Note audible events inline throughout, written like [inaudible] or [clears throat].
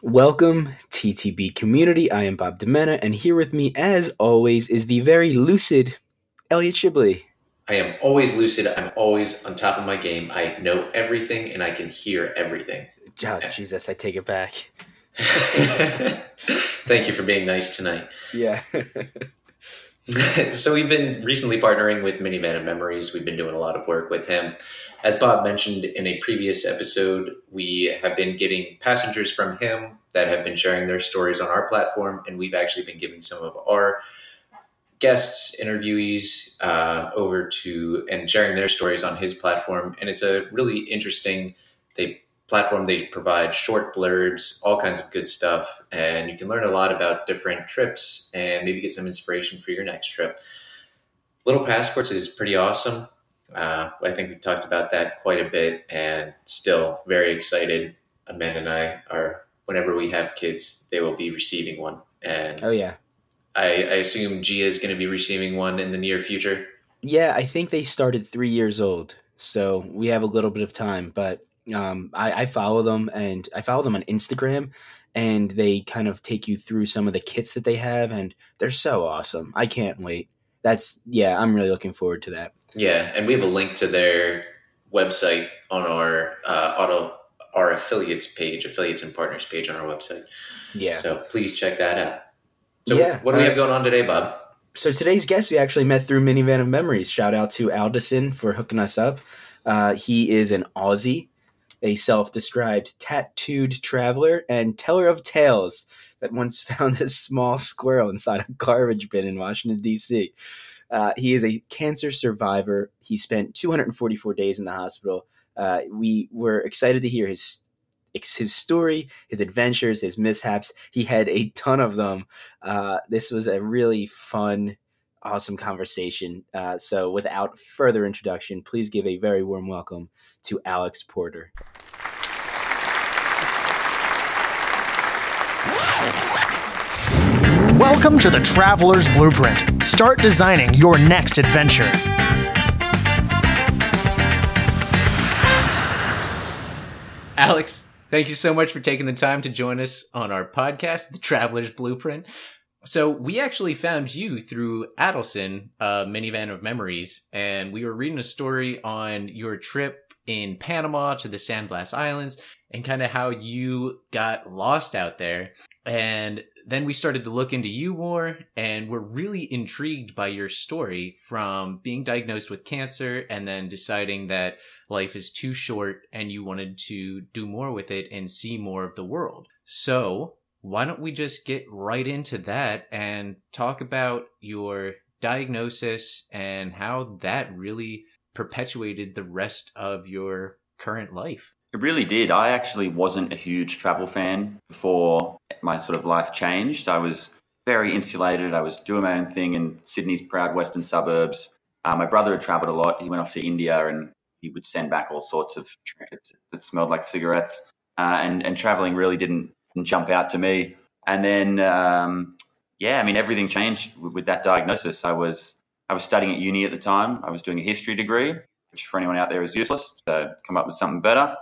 Welcome, TTB community. I am Bob Demena, and here with me, as always, is the very lucid Elliot Shibley. I am always lucid. I'm always on top of my game. I know everything and I can hear everything. Oh, Jesus, I take it back. [laughs] Thank you for being nice tonight. Yeah. [laughs] [laughs] so we've been recently partnering with Minivan of Memories. We've been doing a lot of work with him. As Bob mentioned in a previous episode, we have been getting passengers from him that have been sharing their stories on our platform, and we've actually been giving some of our guests, interviewees uh, over to and sharing their stories on his platform. And it's a really interesting they platform. They provide short blurbs, all kinds of good stuff, and you can learn a lot about different trips and maybe get some inspiration for your next trip. Little Passports is pretty awesome. Uh, I think we've talked about that quite a bit, and still very excited. Amanda and I are. Whenever we have kids, they will be receiving one, and oh yeah, I, I assume Gia is going to be receiving one in the near future. Yeah, I think they started three years old, so we have a little bit of time. But um, I, I follow them, and I follow them on Instagram, and they kind of take you through some of the kits that they have, and they're so awesome. I can't wait. That's yeah, I'm really looking forward to that. Yeah, and we have a link to their website on our uh, auto our affiliates page, affiliates and partners page on our website. Yeah, so please check that out. So yeah. what do we have going on today, Bob? So today's guest we actually met through Minivan of Memories. Shout out to Aldison for hooking us up. Uh, he is an Aussie, a self-described tattooed traveler and teller of tales that once [laughs] found a small squirrel inside a garbage bin in Washington D.C. Uh, he is a cancer survivor. He spent 244 days in the hospital. Uh, we were excited to hear his his story, his adventures, his mishaps. He had a ton of them. Uh, this was a really fun, awesome conversation. Uh, so, without further introduction, please give a very warm welcome to Alex Porter. Welcome to the Traveler's Blueprint. Start designing your next adventure. Alex, thank you so much for taking the time to join us on our podcast, The Traveler's Blueprint. So, we actually found you through Adelson, a minivan of memories, and we were reading a story on your trip in Panama to the San Blas Islands and kind of how you got lost out there. And then we started to look into you more and we're really intrigued by your story from being diagnosed with cancer and then deciding that life is too short and you wanted to do more with it and see more of the world. So, why don't we just get right into that and talk about your diagnosis and how that really perpetuated the rest of your current life? It really did. I actually wasn't a huge travel fan before my sort of life changed. I was very insulated. I was doing my own thing in Sydney's proud western suburbs. Uh, my brother had traveled a lot. He went off to India and he would send back all sorts of trinkets that smelled like cigarettes. Uh, and, and traveling really didn't, didn't, jump out to me. And then, um, yeah, I mean, everything changed with, with that diagnosis. I was, I was studying at uni at the time. I was doing a history degree, which for anyone out there is useless. So come up with something better.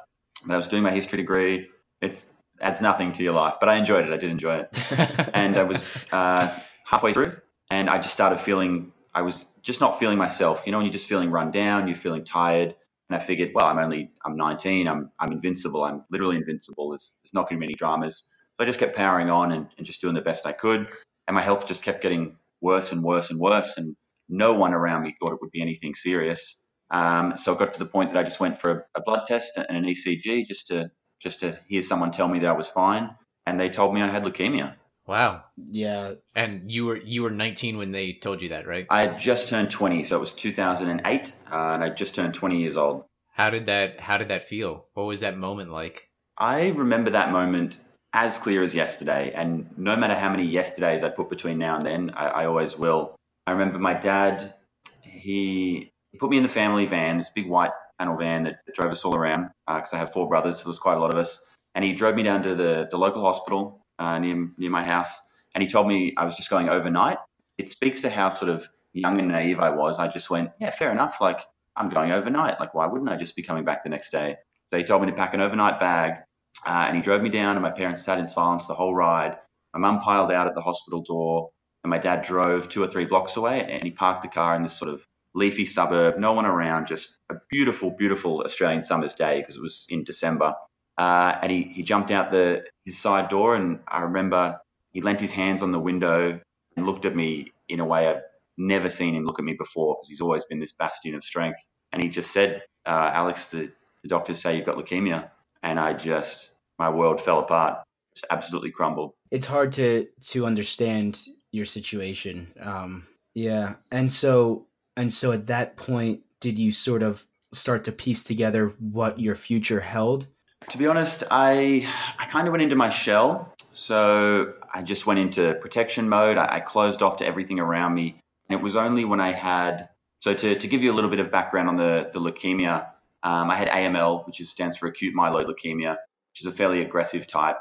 But I was doing my history degree. It adds nothing to your life, but I enjoyed it. I did enjoy it. [laughs] and I was uh, halfway through, and I just started feeling I was just not feeling myself. You know, when you're just feeling run down, you're feeling tired. And I figured, well, I'm only I'm 19. I'm I'm invincible. I'm literally invincible. There's there's not going to be any dramas. So I just kept powering on and, and just doing the best I could. And my health just kept getting worse and worse and worse. And no one around me thought it would be anything serious. Um, so I got to the point that I just went for a, a, blood test and an ECG just to just to hear someone tell me that I was fine, and they told me I had leukemia. Wow. Yeah. And you were you were 19 when they told you that, right? I had just turned 20, so it was 2008, uh, and I just turned 20 years old. How did that How did that feel? What was that moment like? I remember that moment as clear as yesterday, and no matter how many yesterdays I put between now and then, I, I always will. I remember my dad. He he put me in the family van, this big white panel van that, that drove us all around because uh, I have four brothers, so there was quite a lot of us. And he drove me down to the, the local hospital uh, near, near my house. And he told me I was just going overnight. It speaks to how sort of young and naive I was. I just went, yeah, fair enough. Like, I'm going overnight. Like, why wouldn't I just be coming back the next day? So he told me to pack an overnight bag Uh, and he drove me down, and my parents sat in silence the whole ride. My mum piled out at the hospital door, and my dad drove two or three blocks away, and he parked the car in this sort of leafy suburb, no one around, just a beautiful, beautiful Australian summer's day because it was in December. Uh, and he, he jumped out the his side door, and I remember he leant his hands on the window and looked at me in a way I've never seen him look at me before because he's always been this bastion of strength. And he just said, uh, Alex, the, the doctors say you've got leukemia. And I just, my world fell apart, just absolutely crumbled. It's hard to to understand your situation. Um, yeah, and so and so at that point, did you sort of start to piece together what your future held? To be honest, I I kind of went into my shell. So I just went into protection mode. I, I closed off to everything around me. And it was only when I had so to, to give you a little bit of background on the, the leukemia, um, I had AML, which is, stands for acute myeloid leukemia, which is a fairly aggressive type.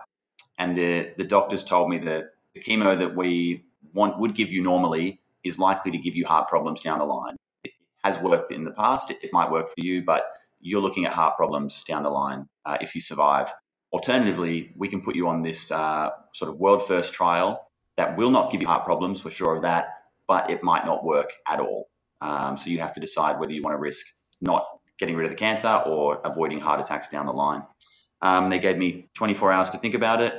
And the, the doctors told me that the chemo that we want would give you normally is likely to give you heart problems down the line. It has worked in the past. It, it might work for you, but you're looking at heart problems down the line uh, if you survive. Alternatively, we can put you on this uh, sort of world first trial that will not give you heart problems, we're sure of that, but it might not work at all. Um, so you have to decide whether you want to risk not getting rid of the cancer or avoiding heart attacks down the line. Um, they gave me 24 hours to think about it,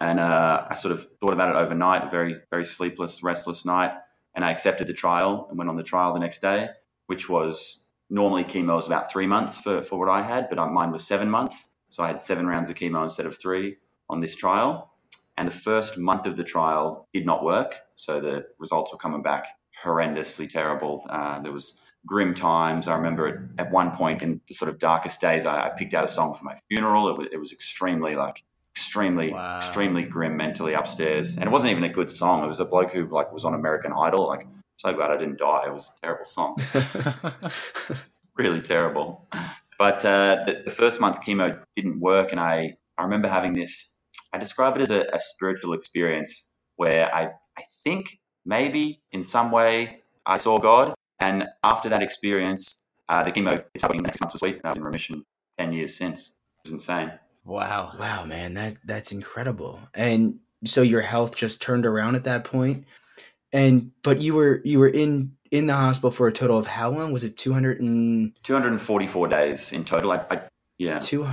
and uh, I sort of thought about it overnight, a very, very sleepless, restless night, and I accepted the trial and went on the trial the next day, which was normally chemo is about three months for, for what I had, but mine was seven months. So I had seven rounds of chemo instead of three on this trial. And the first month of the trial did not work. So the results were coming back horrendously terrible. Uh, there was grim times. I remember at, one point in the sort of darkest days, I, I picked out a song for my funeral. It was, it was extremely like extremely wow. extremely grim mentally upstairs, and it wasn't even a good song. It was a bloke who like was on American Idol. Like, so glad I didn't die. It was a terrible song, [laughs] [laughs] really terrible. But uh, the, the, first month chemo didn't work, and I I remember having this. I describe it as a, a spiritual experience where I I think maybe in some way I saw God. And after that experience, uh, the chemo is happening next month was week, and I was in remission 10 years since. It was insane. Wow. Wow, man, that that's incredible. And so your health just turned around at that point. And but you were you were in in the hospital for a total of how long? Was it 200 and 244 days in total. I, I yeah. Two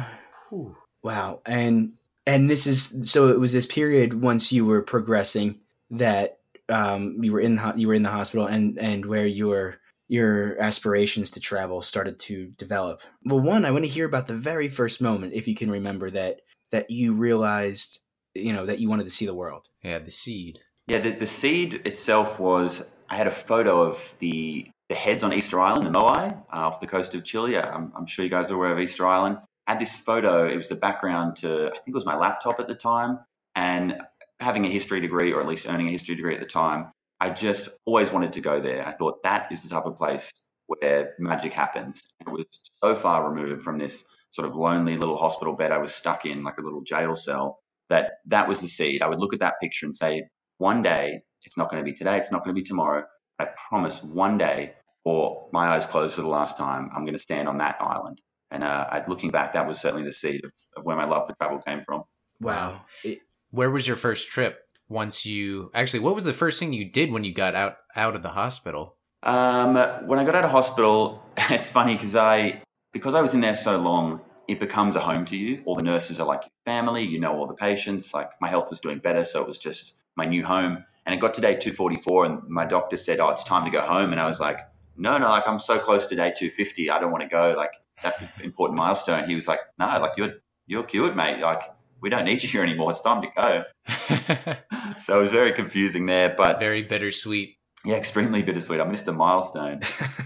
whew, Wow. And and this is so it was this period once you were progressing that um, you were in the, you were in the hospital and and where your your aspirations to travel started to develop. Well, one, I want to hear about the very first moment, if you can remember that that you realized, you know, that you wanted to see the world. Yeah, the seed. Yeah, the, the seed itself was. I had a photo of the the heads on Easter Island, the Moai, uh, off the coast of Chile. I'm, I'm sure you guys are aware of Easter Island. I had this photo. It was the background to I think it was my laptop at the time, and having a history degree, or at least earning a history degree at the time, I just always wanted to go there. I thought that is the type of place where magic happens. It was so far removed from this sort of lonely little hospital bed I was stuck in, like a little jail cell, that that was the seed. I would look at that picture and say, one day, it's not going to be today, it's not going to be tomorrow. I promise one day, or my eyes closed for the last time, I'm going to stand on that island. And uh, looking back, that was certainly the seed of, of where my love for travel came from. Wow. It, where was your first trip once you actually what was the first thing you did when you got out out of the hospital um, when i got out of hospital [laughs] it's funny because i because i was in there so long it becomes a home to you all the nurses are like your family you know all the patients like my health was doing better so it was just my new home and it got to day 244 and my doctor said oh it's time to go home and i was like no no like i'm so close to day 250 i don't want to go like that's an important milestone he was like no like you're you're cured mate like we don't need you here anymore. It's time to go. [laughs] so it was very confusing there, but very bittersweet. Yeah, extremely bittersweet. I missed a milestone.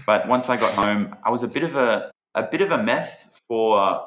but once I got home, I was a bit of a a bit of a mess for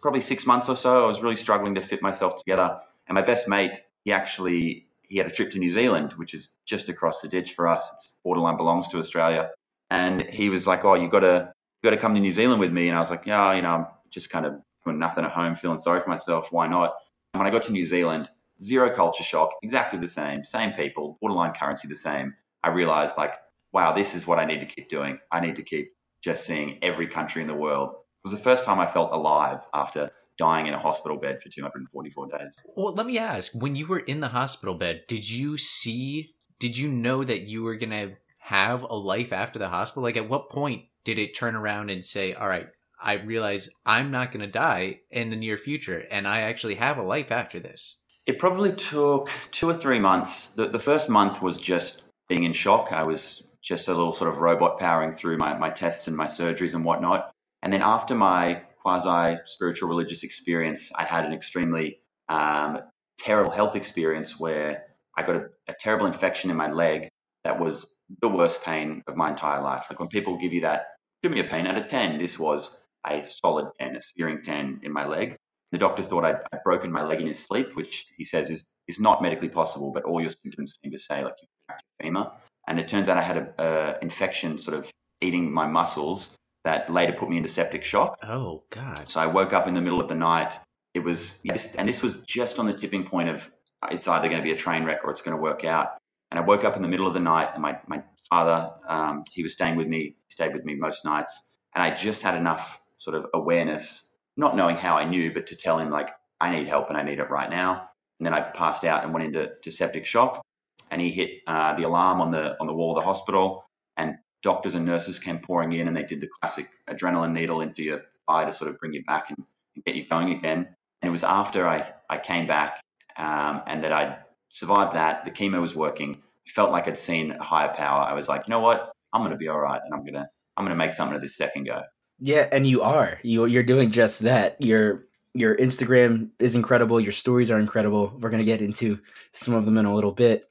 probably six months or so. I was really struggling to fit myself together. And my best mate, he actually he had a trip to New Zealand, which is just across the ditch for us. It's borderline belongs to Australia. And he was like, "Oh, you got to got to come to New Zealand with me." And I was like, "Yeah, you know, I'm just kind of doing nothing at home, feeling sorry for myself. Why not?" And when I got to New Zealand, zero culture shock, exactly the same, same people, borderline currency the same. I realized like, wow, this is what I need to keep doing. I need to keep just seeing every country in the world. It was the first time I felt alive after dying in a hospital bed for 244 days. Well, let me ask: when you were in the hospital bed, did you see? Did you know that you were gonna have a life after the hospital? Like, at what point did it turn around and say, "All right, I realize I'm not gonna die in the near future, and I actually have a life after this"? It probably took two or three months. The, the first month was just being in shock. I was just a little sort of robot powering through my, my tests and my surgeries and whatnot. And then after my quasi spiritual religious experience, I had an extremely um, terrible health experience where I got a, a, terrible infection in my leg that was the worst pain of my entire life. Like when people give you that, give me a pain out of 10, this was a solid 10, a searing 10 in my leg. The doctor thought I'd, I'd broken my leg in his sleep, which he says is, is not medically possible, but all your symptoms seem to say like you've cracked your femur. And it turns out I had an infection sort of eating my muscles that later put me into septic shock. Oh God! So I woke up in the middle of the night. It was and this was just on the tipping point of it's either going to be a train wreck or it's going to work out. And I woke up in the middle of the night, and my my father, um, he was staying with me, he stayed with me most nights, and I just had enough sort of awareness, not knowing how I knew, but to tell him like I need help and I need it right now. And then I passed out and went into septic shock, and he hit uh, the alarm on the on the wall of the hospital, and doctors and nurses came pouring in and they did the classic adrenaline needle into your thigh to sort of bring you back and, and get you going again. And it was after I, I came back um, and that I'd survived that, the chemo was working. I felt like I'd seen a higher power. I was like, you know what? I'm going to be all right and I'm going to, I'm going to make something of this second go. Yeah. And you are, you, you're doing just that. Your, your Instagram is incredible. Your stories are incredible. We're going to get into some of them in a little bit,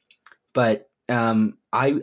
but um, I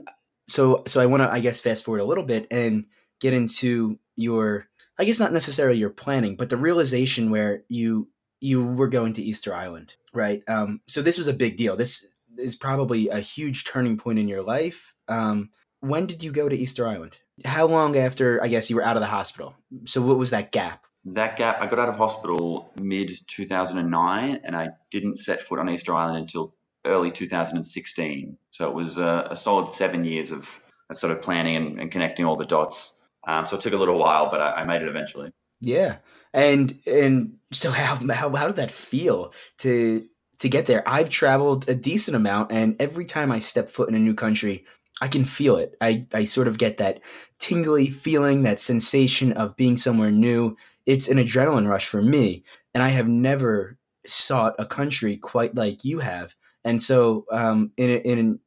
so so I want to I guess fast forward a little bit and get into your I guess not necessarily your planning, but the realization where you you were going to Easter Island, right? Um, so this was a big deal. This is probably a huge turning point in your life. Um, when did you go to Easter Island? How long after I guess you were out of the hospital? So what was that gap? That gap, I got out of hospital mid 2009, and I didn't set foot on Easter Island until early 2016. So it was a, a solid seven years of, sort of planning and, and, connecting all the dots. Um, so it took a little while, but I, I, made it eventually. Yeah, and and so how, how how did that feel to to get there? I've traveled a decent amount, and every time I step foot in a new country, I can feel it. I I sort of get that tingly feeling, that sensation of being somewhere new. It's an adrenaline rush for me, and I have never sought a country quite like you have. And so, um, in in, in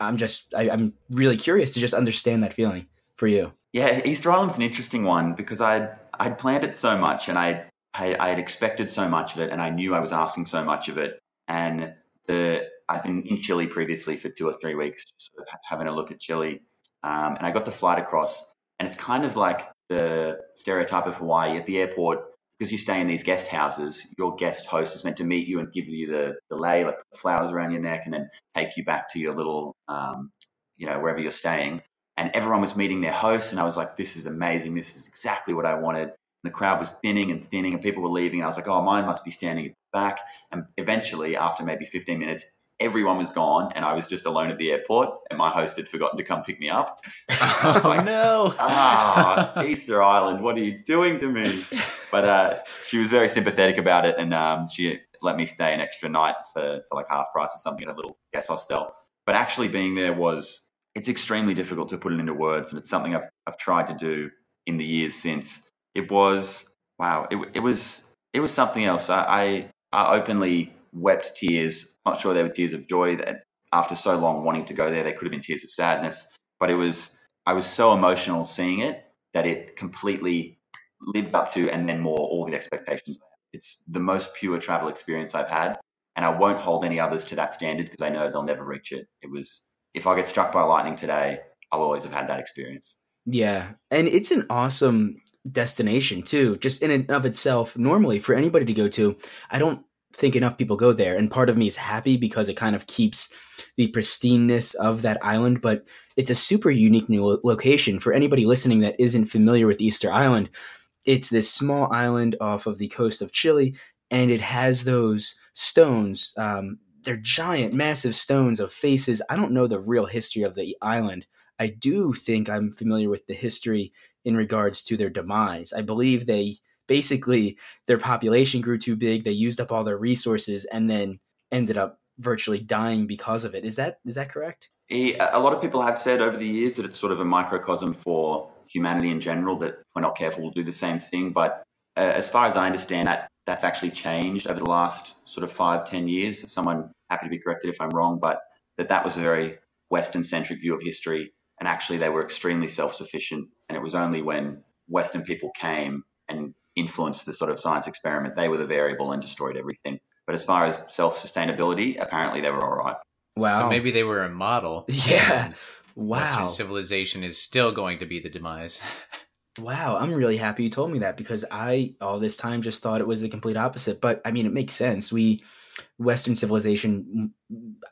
I'm just I, I'm really curious to just understand that feeling for you. Yeah, Easter Island's an interesting one because I'd I'd planned it so much and I I had expected so much of it and I knew I was asking so much of it. And the I'd been in Chile previously for two or three weeks, sort of having a look at Chile, um, and I got the flight across, and it's kind of like the stereotype of Hawaii at the airport because you stay in these guest houses, your guest host is meant to meet you and give you the, the lei, like flowers around your neck, and then take you back to your little, um, you know, wherever you're staying. And everyone was meeting their host, and I was like, this is amazing. This is exactly what I wanted. And the crowd was thinning and thinning, and people were leaving. And I was like, oh, mine must be standing at the back. And eventually, after maybe 15 minutes, everyone was gone and I was just alone at the airport and my host had forgotten to come pick me up. [laughs] I was like, no. Ah, Easter Island, what are you doing to me? But uh, she was very sympathetic about it and um, she let me stay an extra night for, for like half price or something at a little guest hostel. But actually being there was, it's extremely difficult to put it into words and it's something I've, I've tried to do in the years since. It was, wow, it, it was, it was something else. I, I, I openly wept tears. Not sure they were tears of joy that after so long wanting to go there, they could have been tears of sadness. But it was, I was so emotional seeing it that it completely lived up to and then more all the expectations. It's the most pure travel experience I've had. And I won't hold any others to that standard because I know they'll never reach it. It was, if I get struck by lightning today, I'll always have had that experience. Yeah. And it's an awesome destination too, just in and of itself. Normally, for anybody to go to, I don't think enough people go there. And part of me is happy because it kind of keeps the pristineness of that island. But it's a super unique new location for anybody listening that isn't familiar with Easter Island. It's this small island off of the coast of Chile, and it has those stones. Um, they're giant, massive stones of faces. I don't know the real history of the island. I do think I'm familiar with the history in regards to their demise. I believe they basically their population grew too big, they used up all their resources, and then ended up virtually dying because of it. Is that is that correct? A lot of people have said over the years that it's sort of a microcosm for humanity in general. That we're not careful, we'll do the same thing. But uh, as far as I understand, that that's actually changed over the last sort of five, ten years. Someone happy to be corrected if I'm wrong, but that that was a very Western centric view of history. And actually, they were extremely self sufficient. And it was only when Western people came and influenced the sort of science experiment, they were the variable and destroyed everything. But as far as self sustainability, apparently they were all right. Wow. So maybe they were a model. [laughs] Yeah. Wow. Western civilization is still going to be the demise. [laughs] Wow, I'm really happy you told me that because I all this time just thought it was the complete opposite. But I mean, it makes sense. We Western civilization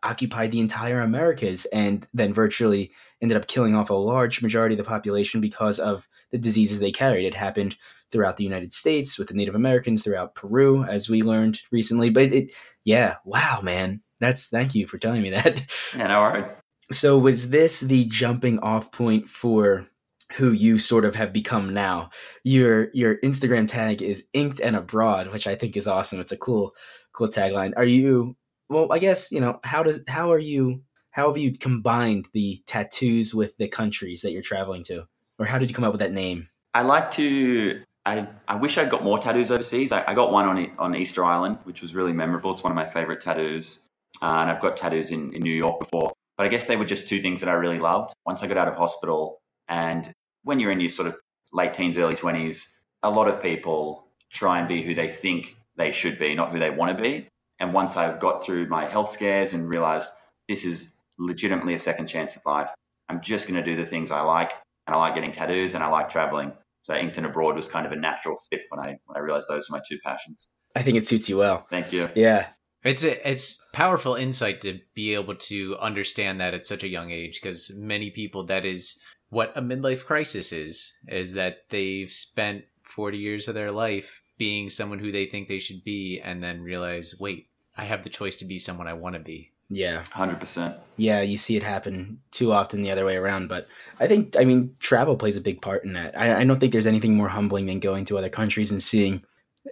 occupied the entire Americas and then virtually ended up killing off a large majority of the population because of the diseases they carried. It happened throughout the United States with the Native Americans, throughout Peru, as we learned recently. But it, yeah, wow, man, that's thank you for telling me that. [laughs] Yeah, no worries. So was this the jumping off point for who you sort of have become now? Your your Instagram tag is inked and abroad, which I think is awesome. It's a cool cool tagline. Are you well, I guess, you know, how does how are you how have you combined the tattoos with the countries that you're traveling to? Or how did you come up with that name? I like to. I, I wish I'd got more tattoos overseas. I, I got one on on Easter Island, which was really memorable. It's one of my favorite tattoos. Uh, and I've got tattoos in, in New York before. But I guess they were just two things that I really loved. Once I got out of hospital, and when you're in your sort of late teens, early 20s, a lot of people try and be who they think they should be, not who they want to be. And once I got through my health scares and realized this is legitimately a second chance at life, I'm just going to do the things I like. And I like getting tattoos and I like traveling. So Inked and Abroad was kind of a natural fit when I when I realized those were my two passions. I think it suits you well. Thank you. Yeah. It's a, it's powerful insight to be able to understand that at such a young age because many people that is what a midlife crisis is is that they've spent 40 years of their life being someone who they think they should be and then realize wait I have the choice to be someone I want to be. Yeah. 100%. Yeah, you see it happen too often the other way around. But I think, I mean, travel plays a big part in that. I, I don't think there's anything more humbling than going to other countries and seeing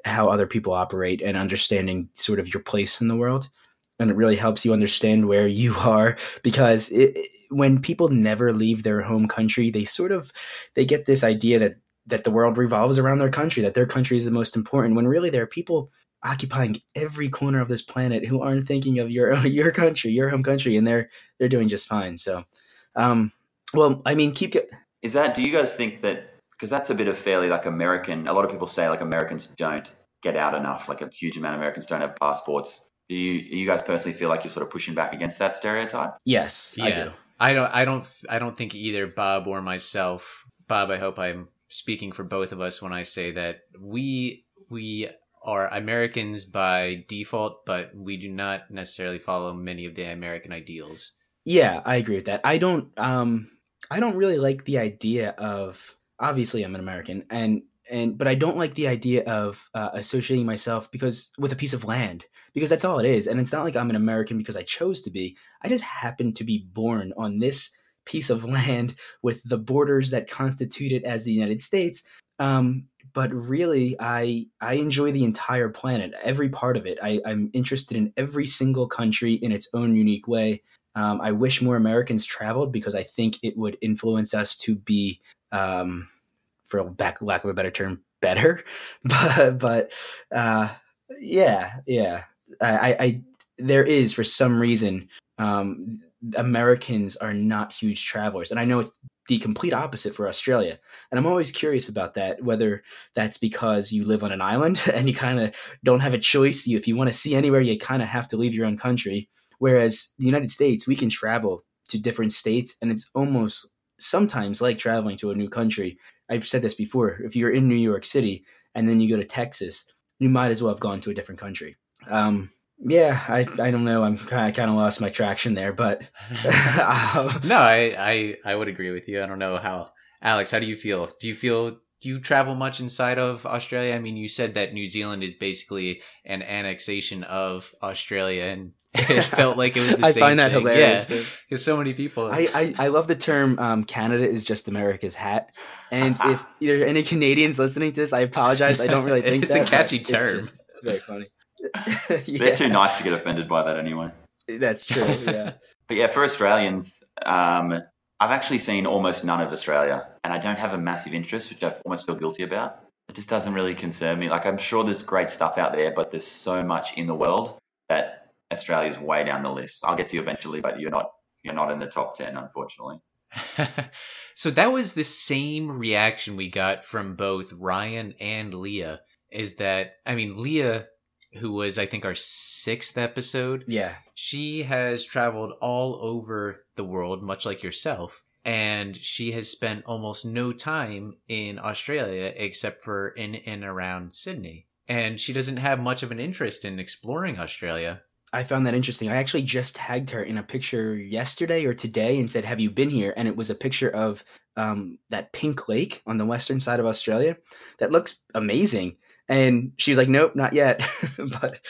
how other people operate and understanding sort of your place in the world. And it really helps you understand where you [laughs] are because it, when people never leave their home country, they sort of they get this idea that that the world revolves around their country, that their country is the most important. When really there are people occupying every corner of this planet who aren't thinking of your [laughs] your country, your home country, and they're they're doing just fine. So, um, well, I mean, keep. Get, Is that, do you guys think that, because that's a bit of fairly like American, a lot of people say like Americans don't get out enough, like a huge amount of Americans don't have passports. Do you, you guys personally feel like you're sort of pushing back against that stereotype? yes, I Yeah. do. I don't I don't I don't think either Bob or myself Bob I hope I'm speaking for both of us when I say that we we are Americans by default but we do not necessarily follow many of the American ideals. Yeah, I agree with that. I don't um I don't really like the idea of obviously I'm an American and and but I don't like the idea of uh, associating myself because with a piece of land because that's all it is and it's not like I'm an American because I chose to be. I just happen to be born on this piece of [laughs] land with the borders that constitute it as the United States. Um but really I I enjoy the entire planet, every part of it. I, I'm interested in every single country in its own unique way. Um, I wish more Americans traveled because I think it would influence us to be, um, for back, lack of a better term, better. [laughs] But but uh, yeah, yeah. I, I, there is for some reason um, Americans are not huge travelers, and I know it's the complete opposite for Australia. And I'm always curious about that, whether that's because you live on an island [laughs] and you kind of don't have a choice. You, if you want to see anywhere, you kind of have to leave your own country. Whereas the United States, we can travel to different states, and it's almost sometimes like traveling to a new country. I've said this before. If you're in New York City and then you go to Texas, you might as well have gone to a different country. Um, yeah, I, I don't know. I'm kind of, kind of lost my traction there, but um, [laughs] no, I, I I would agree with you. I don't know how Alex, how do you feel? Do you feel do you travel much inside of Australia? I mean, you said that New Zealand is basically an annexation of Australia, and it [laughs] felt like it was the I same find that thing. hilarious. Yeah, because [laughs] so many people. I, I, I love the term um, Canada is just America's hat. And if there are any Canadians listening to this, I apologize. I don't really think It's a that, but catchy it's term. just- It's, very funny. [laughs] They're too nice to get offended by that anyway. that's true. [laughs] Yeah. But yeah, for Australians, um, I've actually seen almost none of Australia, and I don't have a massive interest, which I almost feel guilty about. It just doesn't really concern me. Like I'm sure there's great stuff out there, but there's so much in the world that Australia's way down the list. I'll get to you eventually, but you're not you're not in the top ten, unfortunately. [laughs] so that was the same reaction we got from both Ryan and Leah. Is that I mean Leah, who was I think our sixth episode, Yeah. she has traveled all over the world, much like yourself, and she has spent almost no time in Australia except for in and around Sydney. And she doesn't have much of an interest in exploring Australia. I found that interesting. I actually just tagged her in a picture yesterday or today and said, Have you been here? And it was a picture of um, that pink lake on the western side of Australia that looks amazing. And she was like, Nope, not yet. [laughs] but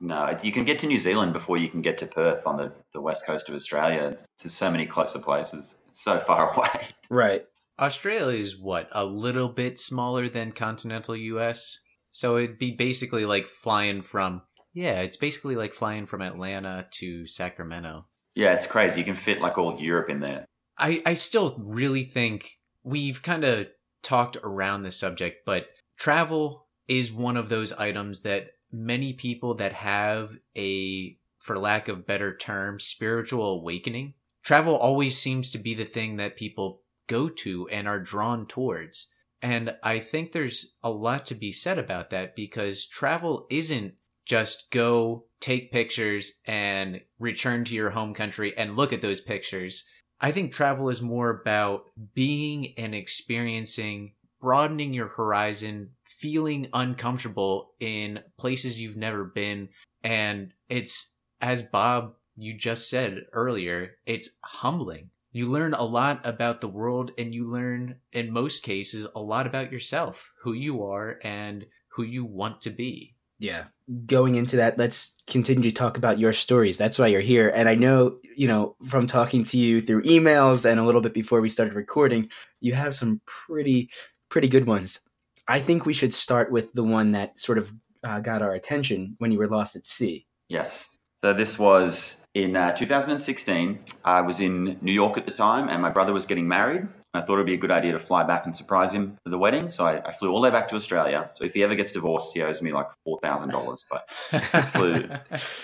No, you can get to New Zealand before you can get to Perth on the, the west coast of Australia. To so many closer places. It's so far [laughs] away. right. Australia is what, a little bit smaller than continental US? So it'd be basically like flying from, yeah, it's basically like flying from Atlanta to Sacramento. Yeah, it's crazy. You can fit like all Europe in there. I, I still really think we've kind of talked around this subject, but travel is one of those items that many people that have a, for lack of better term, spiritual awakening, travel always seems to be the thing that people go to and are drawn towards. And I think there's a lot to be said about that because travel isn't just go take pictures and return to your home country and look at those pictures. I think travel is more about being and experiencing, broadening your horizon, feeling uncomfortable in places you've never been. And it's, as Bob, you just said earlier, it's humbling. You learn a lot about the world and you learn, in most cases, a lot about yourself, who you are and who you want to be. Yeah. Going into that, let's continue to talk about your stories. That's why you're here. And I know, you know, from talking to you through emails and a little bit before we started recording, you have some pretty, pretty good ones. I think we should start with the one that sort of uh, got our attention when you were lost at sea. Yes. So this was in uh, 2016. I was in New York at the time, and my brother was getting married. I thought it'd be a good idea to fly back and surprise him for the wedding. So I, I flew all the way back to Australia. So if he ever gets divorced, he owes me like four thousand dollars. But [laughs] flew.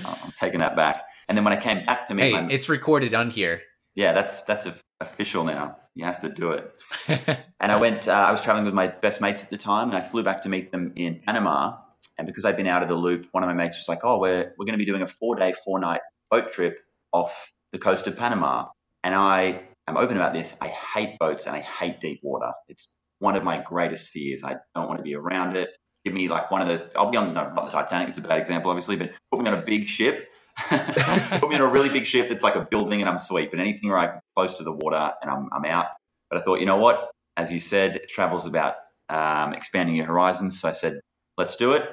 I'm taking that back. And then when I came back to meet hey, my it's recorded on here. yeah, that's that's a, official now. He has to do it. [laughs] And I went. Uh, I was traveling with my best mates at the time, and I flew back to meet them in Panama. And because I'd been out of the loop, one of my mates was like, "Oh, we're we're going to be doing a four day, four night boat trip off the coast of Panama." And I am open about this. I hate boats and I hate deep water. It's one of my greatest fears. I don't want to be around it. Give me like one of those. I'll be on no, not the Titanic. It's a bad example, obviously, but put me on a big ship. [laughs] put me on a really big ship that's like a building and I'm sweet. But anything I'm close to the water and I'm, I'm out. But I thought, you know what? As you said, travel's about um, expanding your horizons. So I said, let's do it.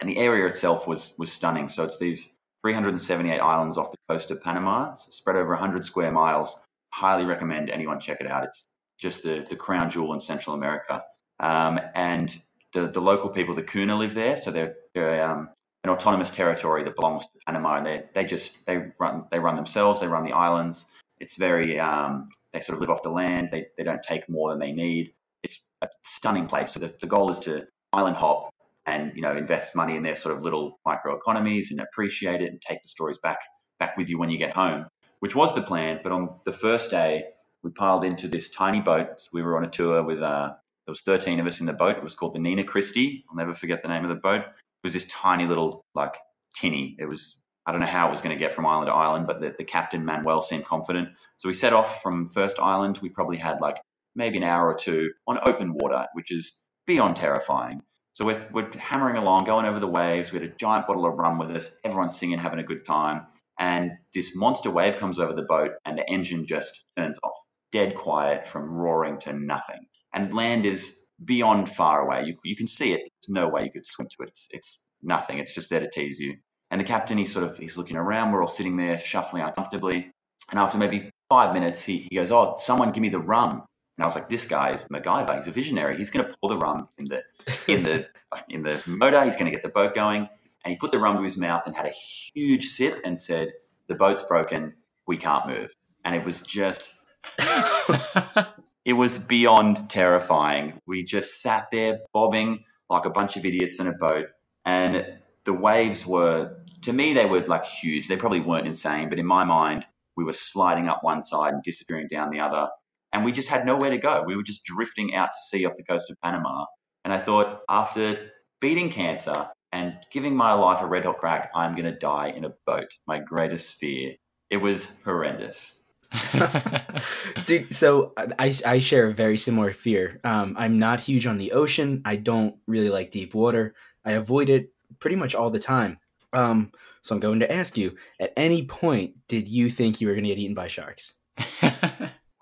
And the area itself was was stunning. So it's these 378 islands off the coast of Panama, spread over 100 square miles. Highly recommend anyone check it out. It's just the, the crown jewel in Central America. Um, and the, the local people, the Kuna, live there. So they're, they're um, an autonomous territory that belongs to Panama, and they they just they run they run themselves. They run the islands. It's very um, they sort of live off the land. They they don't take more than they need. It's a stunning place. So the, the goal is to island hop and you know invest money in their sort of little micro economies and appreciate it and take the stories back back with you when you get home, which was the plan. But on the first day, we piled into this tiny boat. So we were on a tour with uh, there was 13 of us in the boat. It was called the Nina Christie. I'll never forget the name of the boat. Was this tiny little like tinny. It was I don't know how it was going to get from island to island, but the, the captain Manuel seemed confident. So we set off from first island. We probably had like maybe an hour or two on open water, which is beyond terrifying. So we're, we're hammering along, going over the waves. We had a giant bottle of rum with us. Everyone's singing, having a good time. And this monster wave comes over the boat, and the engine just turns off. Dead quiet from roaring to nothing. And land is beyond far away. You, you can see it. There's no way you could swim to it. It's, it's nothing. It's just there to tease you. And the captain, he's sort of he's looking around. We're all sitting there shuffling uncomfortably. And after maybe five minutes, he, he goes, "Oh, someone give me the rum." And I was like, "This guy is MacGyver. He's a visionary. He's going to pour the rum in the in the [laughs] in the motor. He's going to get the boat going." And he put the rum to his mouth and had a huge sip and said, "The boat's broken. We can't move." And it was just [laughs] it was beyond terrifying. We just sat there bobbing like a bunch of idiots in a boat, and the waves were, to me, they were like huge. They probably weren't insane, but in my mind, we were sliding up one side and disappearing down the other, and we just had nowhere to go. We were just drifting out to sea off the coast of Panama. And I thought, after beating cancer and giving my life a red hot crack, I'm going to die in a boat. My greatest fear. It was horrendous. [laughs] Dude, so I, I share a very similar fear. Um, I'm not huge on the ocean. I don't really like deep water. I avoid it pretty much all the time. Um, so I'm going to ask you: At any point, did you think you were going to get eaten by sharks? [laughs]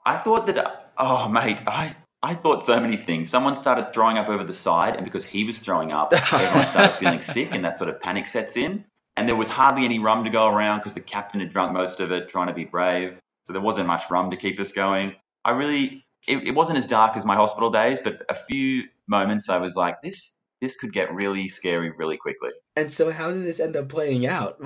I thought that, oh, mate, I, I thought so many things. Someone started throwing up over the side, and because he was throwing up, [laughs] everyone started feeling sick, and that sort of panic sets in. And there was hardly any rum to go around because the captain had drunk most of it, trying to be brave. So there wasn't much rum to keep us going. I really, it, it wasn't as dark as my hospital days, but a few moments I was like, this, this could get really scary really quickly. And so, how did this end up playing out?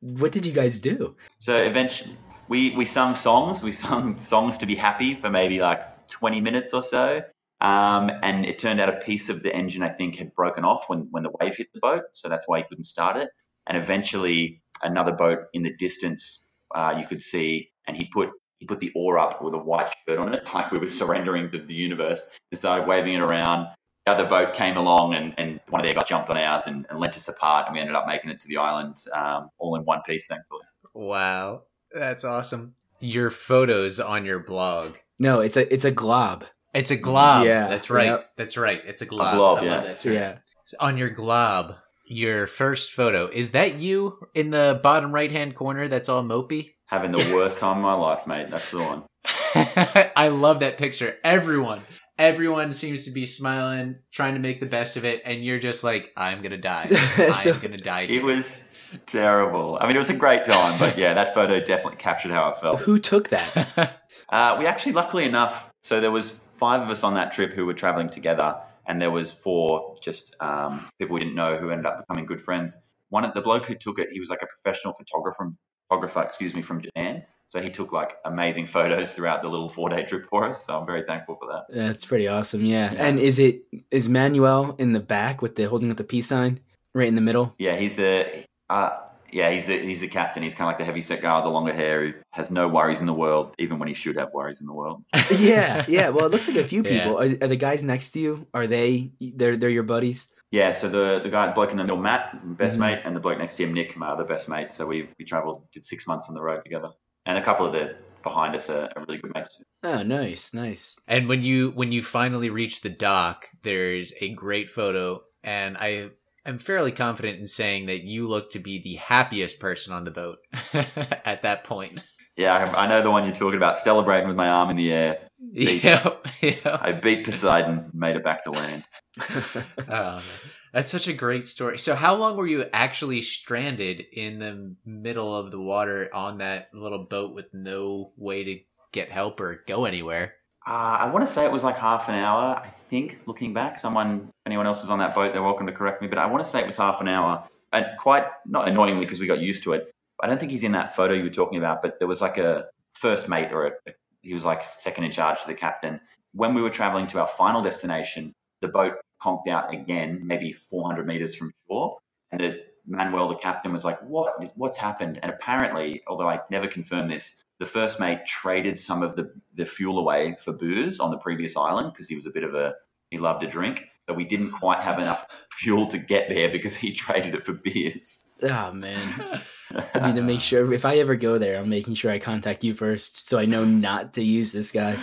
What did you guys do? So eventually, we we sung songs. We [laughs] sung songs to be happy for maybe like 20 minutes or so. Um, and it turned out a piece of the engine, I think, had broken off when, when the wave hit the boat. So that's why he couldn't start it. And eventually, another boat in the distance, uh, you could see, and he put he put the oar up with a white shirt on it, [laughs] like we were surrendering to the universe, and started waving it around. The other boat came along, and, and one of their guys jumped on ours and, and lent us a part, and we ended up making it to the island um, all in one piece, thankfully. wow, that's awesome. Your photos on your blog. No, it's a it's a glob. It's a glob. Yeah, that's right. yep. That's right. It's a glob. glob, I love yes. that term. Yeah. On your glob, your first photo is that you in the bottom right hand corner? That's all mopey. Having the worst time of my life, mate. That's the one. [laughs] I love that picture. Everyone, everyone seems to be smiling, trying to make the best of it, and you're just like, I'm gonna die. [laughs] So- I'm gonna die. It was terrible. I mean, it was a great time, but yeah, that photo definitely captured how I felt. Who took that? [laughs] Uh, we actually, luckily enough, so there was five of us on that trip who were traveling together, and there was four just um, people we didn't know who ended up becoming good friends. One of the bloke who took it, he was like a professional photographer, photographer, excuse me, from Japan. So he took like amazing photos throughout the little four day trip for us. So I'm very thankful for that. That's pretty awesome. Yeah. Yeah. And is it is Manuel in the back with the holding up the peace sign right in the middle? Yeah, he's the uh, yeah he's the he's the captain. He's kind of like the heavy set guy with the longer hair who has no worries in the world, even when he should have worries in the world. [laughs] yeah. Yeah. Well, it looks like a few [laughs] Yeah. people. Are, are the guys next to you? Are they? They're they're your buddies. Yeah, so the the guy, bloke in the middle, Matt, best Mhm. mate, and the bloke next to him, Nick, my other best mate. So we we travelled, did six months on the road together, and a couple of the behind us are, are really good mates. Oh, nice, nice. And when you when you finally reach the dock, there's a great photo, and I I am fairly confident in saying that you look to be the happiest person on the boat [laughs] at that point. Yeah, I, I know the one you're talking about, celebrating with my arm in the air. Beat. Yeah, [laughs] yeah. I beat Poseidon, made it back to land. [laughs] Oh. That's such a great story. So, how long were you actually stranded in the middle of the water on that little boat with no way to get help or go anywhere? Uh, I want to say it was like half an hour. I think, looking back, someone, anyone else was on that boat, they're welcome to correct me, but I want to say it was half an hour. And quite, not annoyingly, because we got used to it. I don't think he's in that photo you were talking about, but there was like a first mate or a, he was like second in charge to the captain. When we were traveling to our final destination, the boat conked out again, maybe 400 meters from shore. And the, Manuel, the captain, was like, "What? What's happened?" And apparently, although I never confirmed this, the first mate traded some of the, the fuel away for booze on the previous island because he was a bit of a he loved to drink. So we didn't quite have enough [laughs] fuel to get there because he [laughs] traded it for beers. oh man, [laughs] I need to make [laughs] sure if I ever go there, I'm making sure I contact you first, so I know not to use this guy.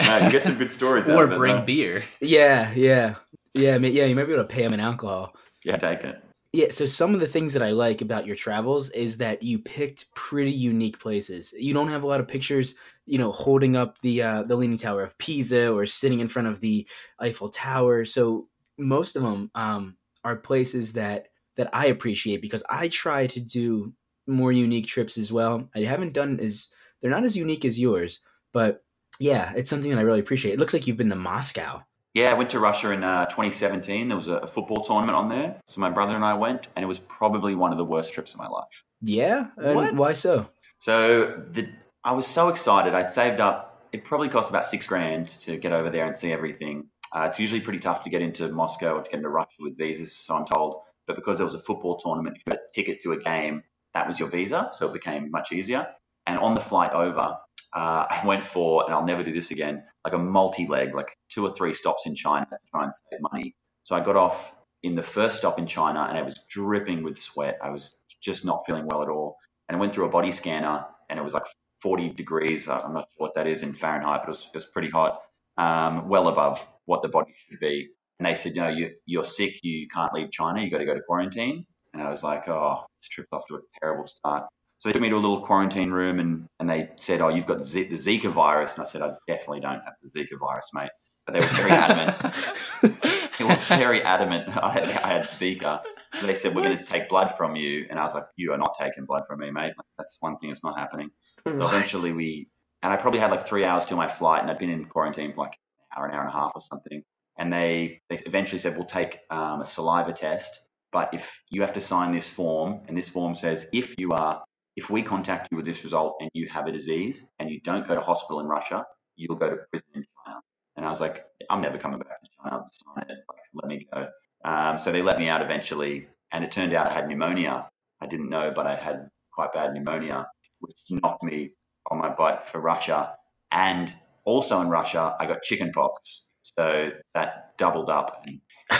No, you get some good stories out Or of it, bring though. beer. Yeah, yeah, yeah, ma- yeah. You might be able to pay him in alcohol. Yeah, take it. Yeah, so some of the things that I like about your travels is that you picked pretty unique places. You don't have a lot of pictures, you know, holding up the uh, the Leaning Tower of Pisa or sitting in front of the Eiffel Tower. So most of them um, are places that that I appreciate because I try to do more unique trips as well. I haven't done as they're not as unique as yours, but yeah, it's something that I really appreciate. It looks like you've been to Moscow. Yeah, I went to Russia in uh, 2017. There was a, a football tournament on there, so my brother and I went, and it was probably one of the worst trips of my life. Yeah, and What? why so? So the I was so excited. I'd saved up. It probably cost about six grand to get over there and see everything. Uh, it's usually pretty tough to get into Moscow or to get into Russia with visas, so I'm told. But because there was a football tournament, if you had a ticket to a game, that was your visa, so it became much easier. And on the flight over, uh, [laughs] I went for, and I'll never do this again, like a multi-leg, like two or three stops in China to try and save money. So I got off in the first stop in China, and I was dripping with sweat. I was just not feeling well at all. And I went through a body scanner, and it was like 40 degrees. I- I'm not sure what that is in Fahrenheit, but it was, it was pretty hot, um, well above what the body should be. And they said, no, you, you're sick. You can't leave China. You got to go to quarantine. And I was like, oh, this trip's off to a terrible start. So they took me to a little quarantine room and, and they said, oh, you've got the Z- the Zika virus. And I said, I definitely don't have the Zika virus, mate. But they were very adamant. [laughs] They were very adamant I had, I had Zika. They said, we're going to take blood from you. And I was like, you are not taking blood from me, mate. That's one thing that's not happening. So eventually we, and I probably had like three hours till my flight, and I'd been in quarantine for like an hour, an hour and a half or something. And they, they eventually said, we'll take um, a saliva test, but if you have to sign this form, and this form says, if you are, if we contact you with this result and you have a disease and you don't go to hospital in Russia, you'll go to prison in China. And I was like, I'm never coming back to China. Sign it. Like, let me go. Um, so they let me out eventually, and it turned out I had pneumonia. I didn't know, but I had quite bad pneumonia, which knocked me on my butt for Russia. And also in Russia, I got chickenpox. So that doubled up. [laughs]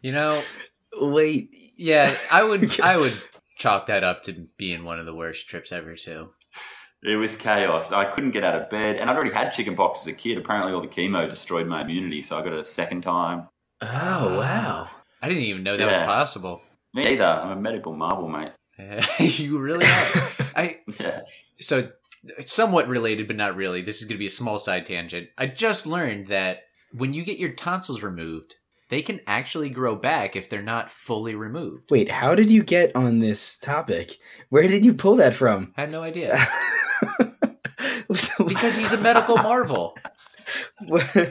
You know, Wait, yeah, I would [laughs] I would chalk that up to being one of the worst trips ever too. it was chaos. I couldn't get out of bed. And I'd already had chickenpox as a kid. Apparently, all the chemo destroyed my immunity. So I got it a second time. oh ah. wow. I didn't even know that was possible. Me either. I'm a medical marvel, mate. [laughs] you really are. I Yeah. so somewhat related, but not really. This is going to be a small side tangent. I just learned that when you get your tonsils removed, they can actually grow back if they're not fully removed. Wait, how did you get on this topic? Where did you pull that from? I had no idea [laughs] because he's a medical marvel. [laughs]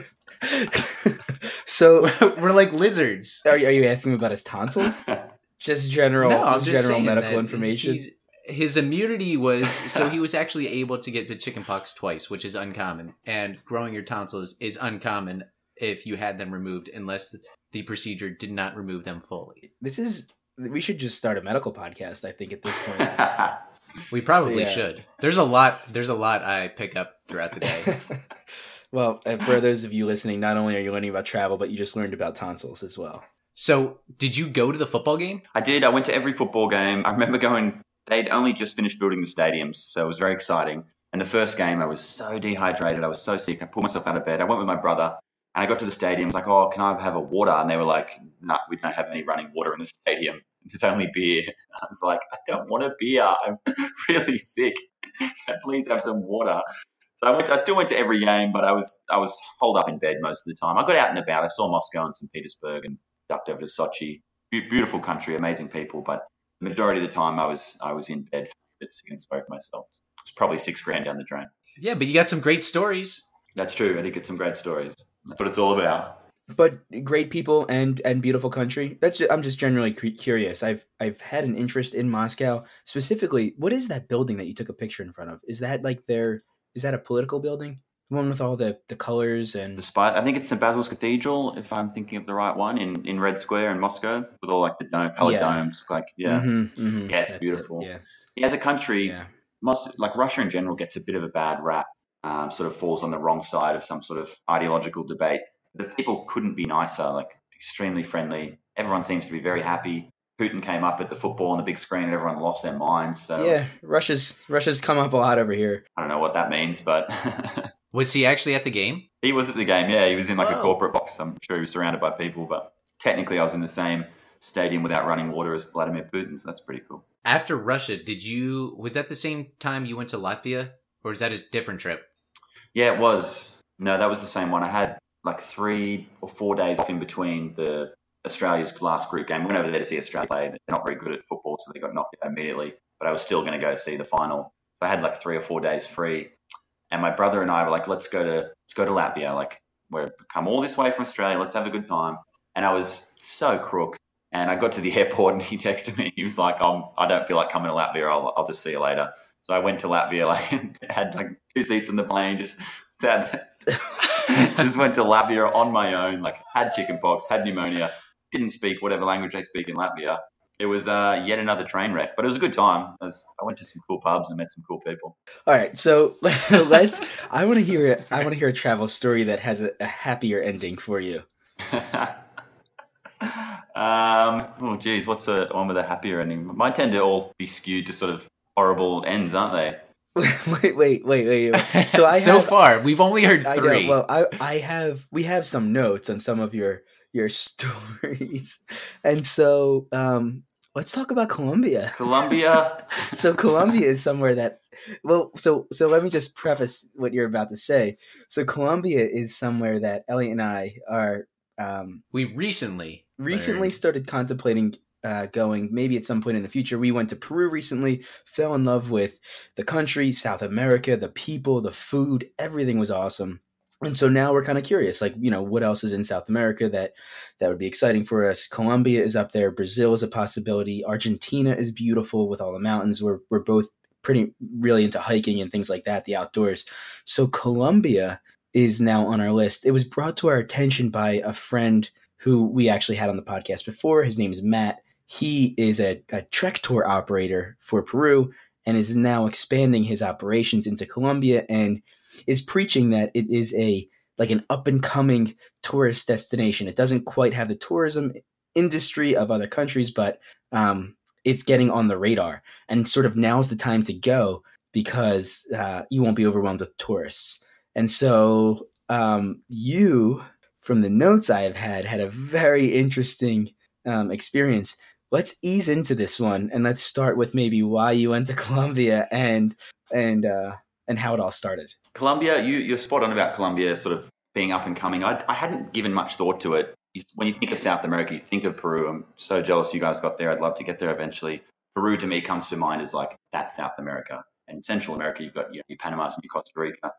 so, We're like lizards. are, you- are you asking about his tonsils? [laughs] Just general, no, just general medical information. he's- His immunity was so he [laughs] was actually able to get the chickenpox twice, which is uncommon. And growing your tonsils is uncommon if you had them removed, unless the procedure did not remove them fully. This is. We should just start a medical podcast. I think at this point. [laughs] We probably Yeah. should. There's a lot. There's a lot I pick up throughout the day. [laughs] well, and for those of you listening, not only are you learning about travel, but you just learned about tonsils as well. So, did you go to the football game? I did. I went to every football game. I remember going, they'd only just finished building the stadiums, so it was very exciting. And the first game, I was so dehydrated. I was so sick. I pulled myself out of bed. I went with my brother, and I got to the stadium. I was like, oh, can I have a water? And they were like, no, we don't have any running water in the stadium. There's only beer. [laughs] I was like, I don't want a beer. I'm [laughs] really sick. Please have some water? So I, went, I still went to every game, but I was I was holed up in bed most of the time. I got out and about. I saw Moscow and St. Petersburg and ducked over to Sochi. Be- beautiful country, amazing people, but majority of the time I was I was in bed, a bit sick and sorry for myself. It's probably six grand down the drain. Yeah, but you got some great stories. That's true. I did get some great stories. That's what it's all about. but great people and and beautiful country. That's I'm just generally curious. I've I've had an interest in Moscow specifically. What is that building that you took a picture in front of? Is that like their? Is that a political building? The one with all the the colors and Despite, I think it's St. Basil's Cathedral, if I'm thinking of the right one, in, in Red Square in Moscow, with all like the dome, colored Yeah. domes. Like, yeah. Mhm, mhm. Yeah, it's That's it, beautiful. Yeah, Yeah, As a country, yeah. most like Russia in general gets a bit of a bad rap. Um, sort of falls on the wrong side of some sort of ideological debate. The people couldn't be nicer. Like extremely friendly. Everyone seems to be very happy. Putin came up at the football on the big screen, and everyone lost their minds. So Yeah, Russia's Russia's come up a lot over here. I don't know what that means, but [laughs] Was he actually at the game? he was at the game. Yeah, he was in like a oh. corporate box. I'm sure he was surrounded by people, but technically, I was in the same stadium without running water as Vladimir Putin. So that's pretty cool. After Russia, did you was that the same time you went to Latvia, or is that a different trip? Yeah, it was. No, that was the same one. I had like three or four days off in between the Australia's last group game. I went over there to see Australia play. They're not very good at football, so they got knocked out immediately. But I was still going to go see the final. So I had like three or four days free, and my brother and I were like, "Let's go to let's go to Latvia. Like, we've come all this way from Australia. Let's have a good time." And I was so crook. And I got to the [laughs] airport, and he texted me. He was like, um, "I don't feel like coming to Latvia. I'll I'll just see you later." So I went to Latvia, [laughs] like had like two seats in the plane, just had, [laughs] just went to Latvia on my own, like had chickenpox, had pneumonia, didn't speak whatever language they speak in Latvia. It was uh, yet another train wreck, but it was a good time. I, was, I went to some cool pubs and met some cool people. All right, so [laughs] let's. [laughs] I want to hear. I want to hear a travel story that has a, a happier ending for you. [laughs] um, oh, geez, what's a one with a happier ending? Mine tend to all be skewed to sort of horrible ends, aren't they? wait, wait, wait, wait, wait. So I so have, far we've only heard I three. know, well, I I have we have some notes on some of your your stories, [laughs] and so um, let's talk about Colombia. Colombia. [laughs] so Colombia is somewhere that well, so so let me just preface what you're about to say. So Colombia is somewhere that Elliot and I are um, we recently recently learned- started contemplating uh, going maybe at some point in the future we went to peru recently fell in love with the country south america the people the food everything was awesome and so now we're kind of curious like you know what else is in south america that that would be exciting for us? Colombia is up there brazil is a possibility argentina is beautiful with all the mountains we're, we're both pretty really into hiking and things like that the outdoors. So colombia is now on our list. It was brought to our attention by a friend who we actually had on the podcast before. His name is matt. He is a, a trek tour operator for Peru and is now expanding his operations into Colombia and is preaching that it is a like an up and coming tourist destination. It doesn't quite have the tourism industry of other countries, but um, it's getting on the radar. And sort of now's the time to go because uh, you won't be overwhelmed with tourists. And so um, you, from the notes I have had, had a very interesting um, experience let's ease into this one and let's start with maybe why you went to [laughs] Colombia and and uh, and how it all started. Colombia, you you're spot on about Colombia sort of being up and coming. I, I hadn't given much thought to it. When you think of South America, you think of Peru. I'm so jealous you guys got there. I'd love to get there eventually. Peru to me comes to mind as like that's South America. And Central America, you've got your Panamas and your Costa Rica,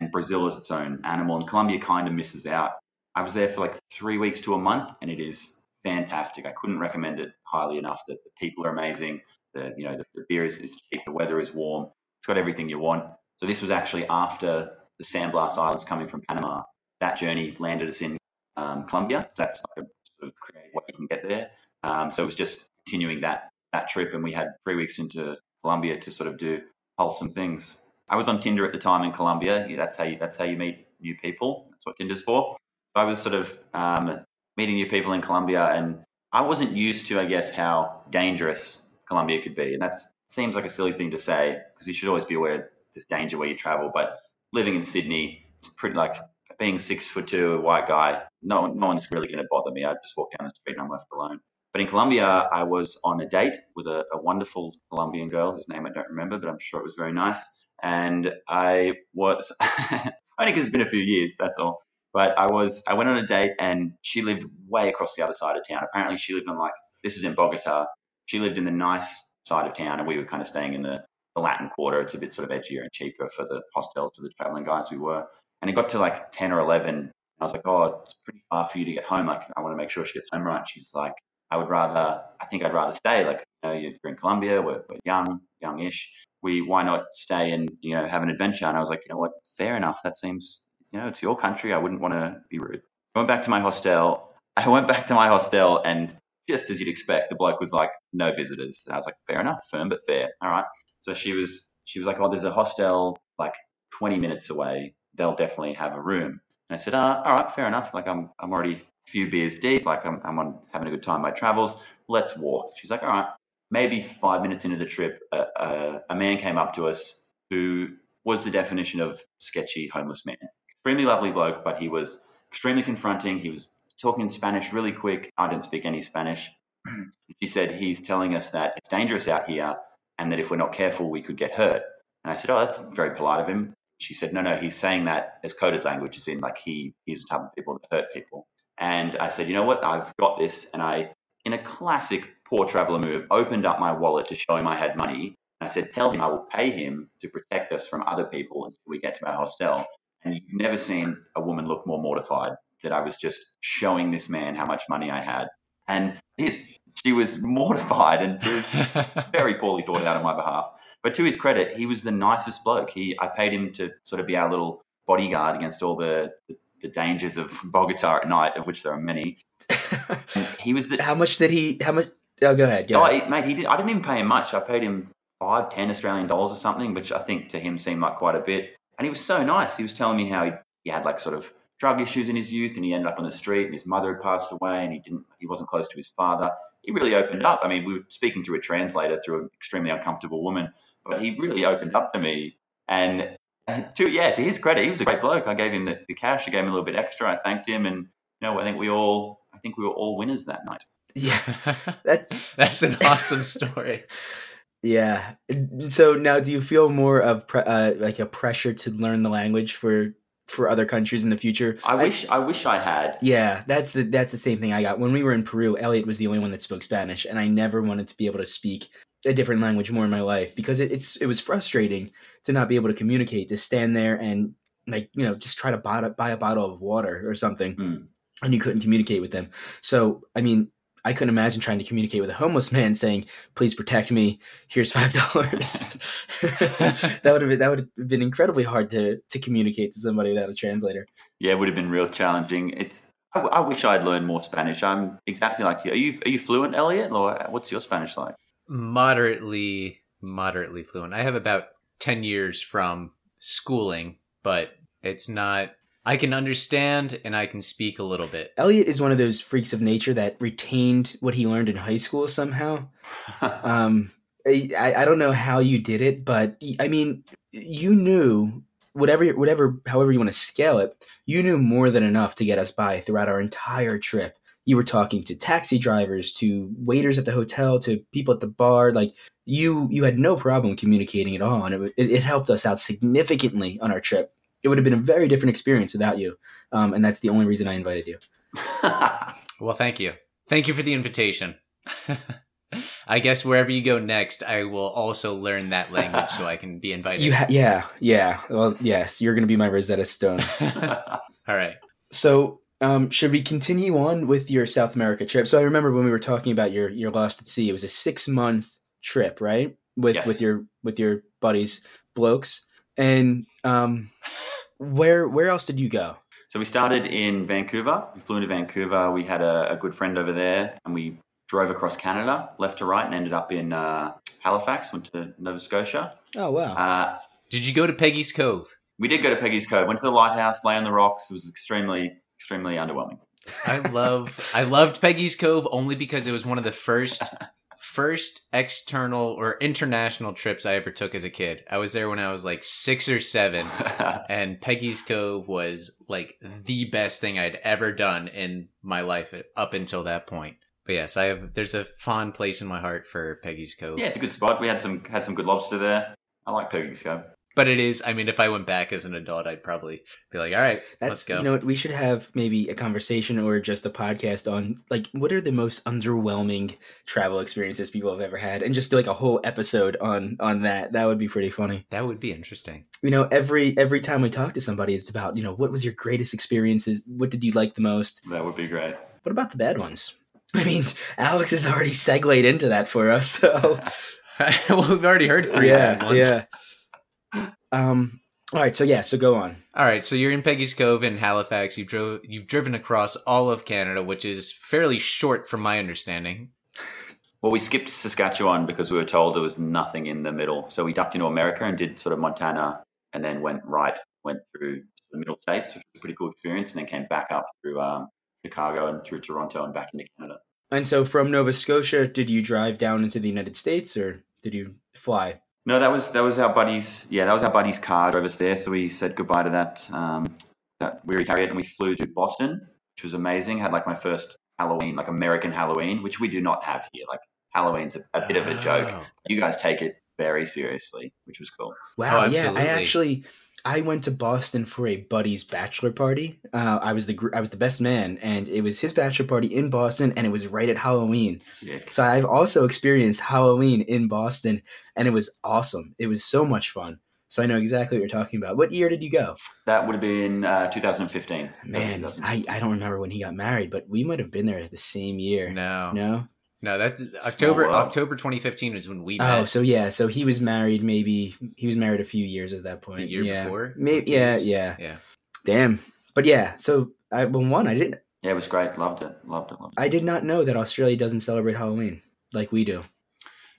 and Brazil is its own animal. And Colombia kind of misses out. I was there for like three weeks to a month, and it is fantastic. I couldn't recommend it highly enough. That the people are amazing. The you know the, the beer is cheap. The weather is warm. It's got everything you want. So this was actually after the San Blas Islands coming from Panama. That journey landed us in um, Colombia. That's like a sort of creative way you can get there. Um, so it was just continuing that that trip, and we had three weeks into Colombia to sort of do wholesome things. I was on Tinder at the time in Colombia. That's how you that's how you meet new people. That's what Tinder's for. I was sort of um, meeting new people in Colombia, and I wasn't used to, I guess, how dangerous Colombia could be. And that seems like a silly thing to say because you should always be aware there's danger where you travel. But living in Sydney, it's pretty like being six foot two, a white guy. No, no one's really going to bother me. I just walk down the street and I'm left alone. But in Colombia, I was on a date with a, a wonderful Colombian girl whose name I don't remember, but I'm sure it was very nice. And I was [laughs] only because it's been a few years. That's all. But I was I went on a date and she lived way across the other side of town. Apparently she lived on like this is in Bogota. She lived in the nice side of town and we were kind of staying in the, the Latin quarter. It's a bit sort of edgier and cheaper for the hostels for the traveling guys we were. And it got to like ten or eleven. I was like, Oh, it's pretty far for you to get home. Like I want to make sure she gets home right. She's like, I would rather I think I'd rather stay. Like, you know, you're in Colombia, we're, we're young, youngish. We why not stay and, you know, have an adventure? And I was like, you know what, fair enough. That seems you know, it's your country. I wouldn't want to be rude. I went back to my hostel. [laughs] I went back to my hostel, and just as you'd expect, the bloke was like, "No visitors." And I was like, "Fair enough, firm but fair." All right. So she was, she was like, "Oh, there's a hostel like 20 minutes away. They'll definitely have a room." And I said, uh, "All right, fair enough. Like I'm, I'm already a few beers deep. Like I'm, I'm on having a good time. My travels. Let's walk." She's like, "All right." Maybe five minutes into the trip, a, a, a man came up to us who was the definition of sketchy homeless man extremely lovely bloke, but he was extremely confronting. He was talking Spanish really quick. I didn't speak any Spanish. [clears throat] she said, He's telling us that it's dangerous out here and that if we're not careful, we could get hurt. And I said, Oh, that's very polite of him. She said, No, no, he's saying that as coded language, as in like he he's the type of people that hurt people. And I said, You know what? I've got this. And I, in a classic poor traveler move, opened up my wallet to show him I had money. And I said, Tell him I will pay him to protect us from other people until we get to our hostel. And you've never seen a woman look more mortified that I was just showing this man how much money I had. And his, she was mortified and was [laughs] very poorly thought out on my behalf. But to his credit, he was the nicest bloke. He I paid him to sort of be our little bodyguard against all the, the, the dangers of [laughs] Bogota at night, of which there are many. [laughs] He was the how much did he? How much? Oh, go ahead. Go Oh, ahead. he- mate, he did. I didn't even pay him much. I paid him five, ten Australian dollars or something, which I think to him seemed like quite a bit. And he was so nice. He was telling me how he, he had like sort of drug issues in his youth, and he ended up on the street, and his mother had passed away, and he didn't. He wasn't close to his father. He really opened up. I mean, we were speaking through a translator through an extremely uncomfortable woman, but he really opened up to me. And to yeah, to his credit, he was a great bloke. I gave him the, the cash. I gave him a little bit extra. I thanked him, and you know, I think we all, I think we were all winners that night. Yeah. [laughs] That- [laughs] That's an awesome story. Yeah. So now, do you feel more of pre- uh, like a pressure to learn the language for for other countries in the future? I wish, I wish I had. Yeah, that's the that's the same thing I got when we were in Peru. Elliot was the only one that spoke Spanish, and I never wanted to be able to speak a different language more in my life because it, it's it was frustrating to not be able to communicate, to stand there and like you know just try to buy, a- buy a bottle of water or something, Hmm. and you couldn't communicate with them. So I mean. I couldn't imagine trying to communicate with a homeless man saying, "Please protect me. Here's five dollars." [laughs] that would have been that would have been incredibly hard to to communicate to somebody without a translator. Yeah, it would have been real challenging. It's. I, I wish I'd learned more Spanish. I'm exactly like you. Are you are you fluent, Elliot, or what's your Spanish like? Moderately, moderately fluent. I have about 10 years from schooling, but it's not. I can understand and I can speak a little bit. Elliot is one of those freaks of nature that retained what he learned in high school somehow. [laughs] Um, I, I I don't know how you did it, but I mean, you knew whatever, whatever, however you want to scale it, you knew more than enough to get us by throughout our entire trip. You were talking to taxi drivers, to waiters at the hotel, to people at the bar. Like you, you had no problem communicating at all, and it, it, it helped us out significantly on our trip. It would have been a very different experience without you, um, and that's the only reason I invited you. [laughs] Well, thank you. Thank you for the invitation. [laughs] I guess wherever you go next, I will also learn that language so I can be [laughs] invited. You, ha- yeah, yeah. Well, yes, you're going to be my Rosetta Stone. All right. So, um, should we continue on with your South America trip? So, I remember when we were talking about your your Lost at Sea. It was a six month trip, right? With Yes. with your with your buddies, blokes, and um, where where else did you go? so we started in Vancouver. We flew into Vancouver. We had a, a good friend over there, and we drove across Canada, left to right, and ended up in uh, Halifax. Went to Nova Scotia. Oh wow, Uh, Did you go to Peggy's Cove? we did go to Peggy's Cove. Went to the lighthouse, lay on the rocks. It was extremely, extremely underwhelming. I love I loved Peggy's Cove only because it was one of the first [laughs] first external or international trips I ever took as a kid. I was there when I was like 6 or 7 [laughs] and Peggy's Cove was like the best thing I'd ever done in my life up until that point. But yes, I have there's a fond place in my heart for Peggy's Cove. yeah, it's a good spot. We had some had some good lobster there. I like Peggy's Cove. But it is I mean if I went back as an adult I'd probably be like, "All right, that's let's go." you know what we should have maybe a conversation or just a podcast on like what are the most underwhelming travel experiences people have ever had, and just do like a whole episode on on that. That would be pretty funny. that would be interesting. you know every every time we talk to somebody it's about you know what was your greatest experiences what did you like the most That would be great. what about the bad ones i mean alex has already segued into that for us so [laughs] well, we've already heard three bad yeah ones. yeah um all right so yeah so go on All right, so you're in Peggy's Cove in Halifax. You've drove you've driven across all of Canada, which is fairly short from my understanding. Well, we skipped Saskatchewan because we were told there was nothing in the middle. So we ducked into America and did sort of Montana and then went right, went through the middle states, which was a pretty cool experience, and then came back up through um, Chicago and through Toronto and back into Canada. and so from nova scotia did you drive down into the united states or did you fly No, that was that was our buddy's. Yeah, that was our buddy's car drove us there. So we said goodbye to that um, that weary chariot and we flew to Boston, which was amazing. Had like my first Halloween, like American Halloween, which we do not have here. Like Halloween's a, a bit of a joke. Oh. You guys take it very seriously, which was cool. Wow, Oh, yeah. I actually I went to Boston for a buddy's bachelor party. Uh, I was the gr- I was the best man, and it was his bachelor party in Boston, and it was right at Halloween. Sick. So I've also experienced Halloween in Boston, and it was awesome. It was so much fun. So I know exactly what you're talking about. What year did you go? That would have been uh, 2015. Man, 2015. I, I don't remember when he got married, but we might have been there the same year. No, No? No, that's October. October 2015 is when we oh, met. Oh, so yeah, so he was married. Maybe he was married a few years at that point. The year yeah. before? Maybe. Yeah, years? yeah. yeah. Damn. But yeah, so I well one I didn't yeah, it was great. Loved it. Loved it. Loved it. I did not know that Australia doesn't celebrate Halloween like we do.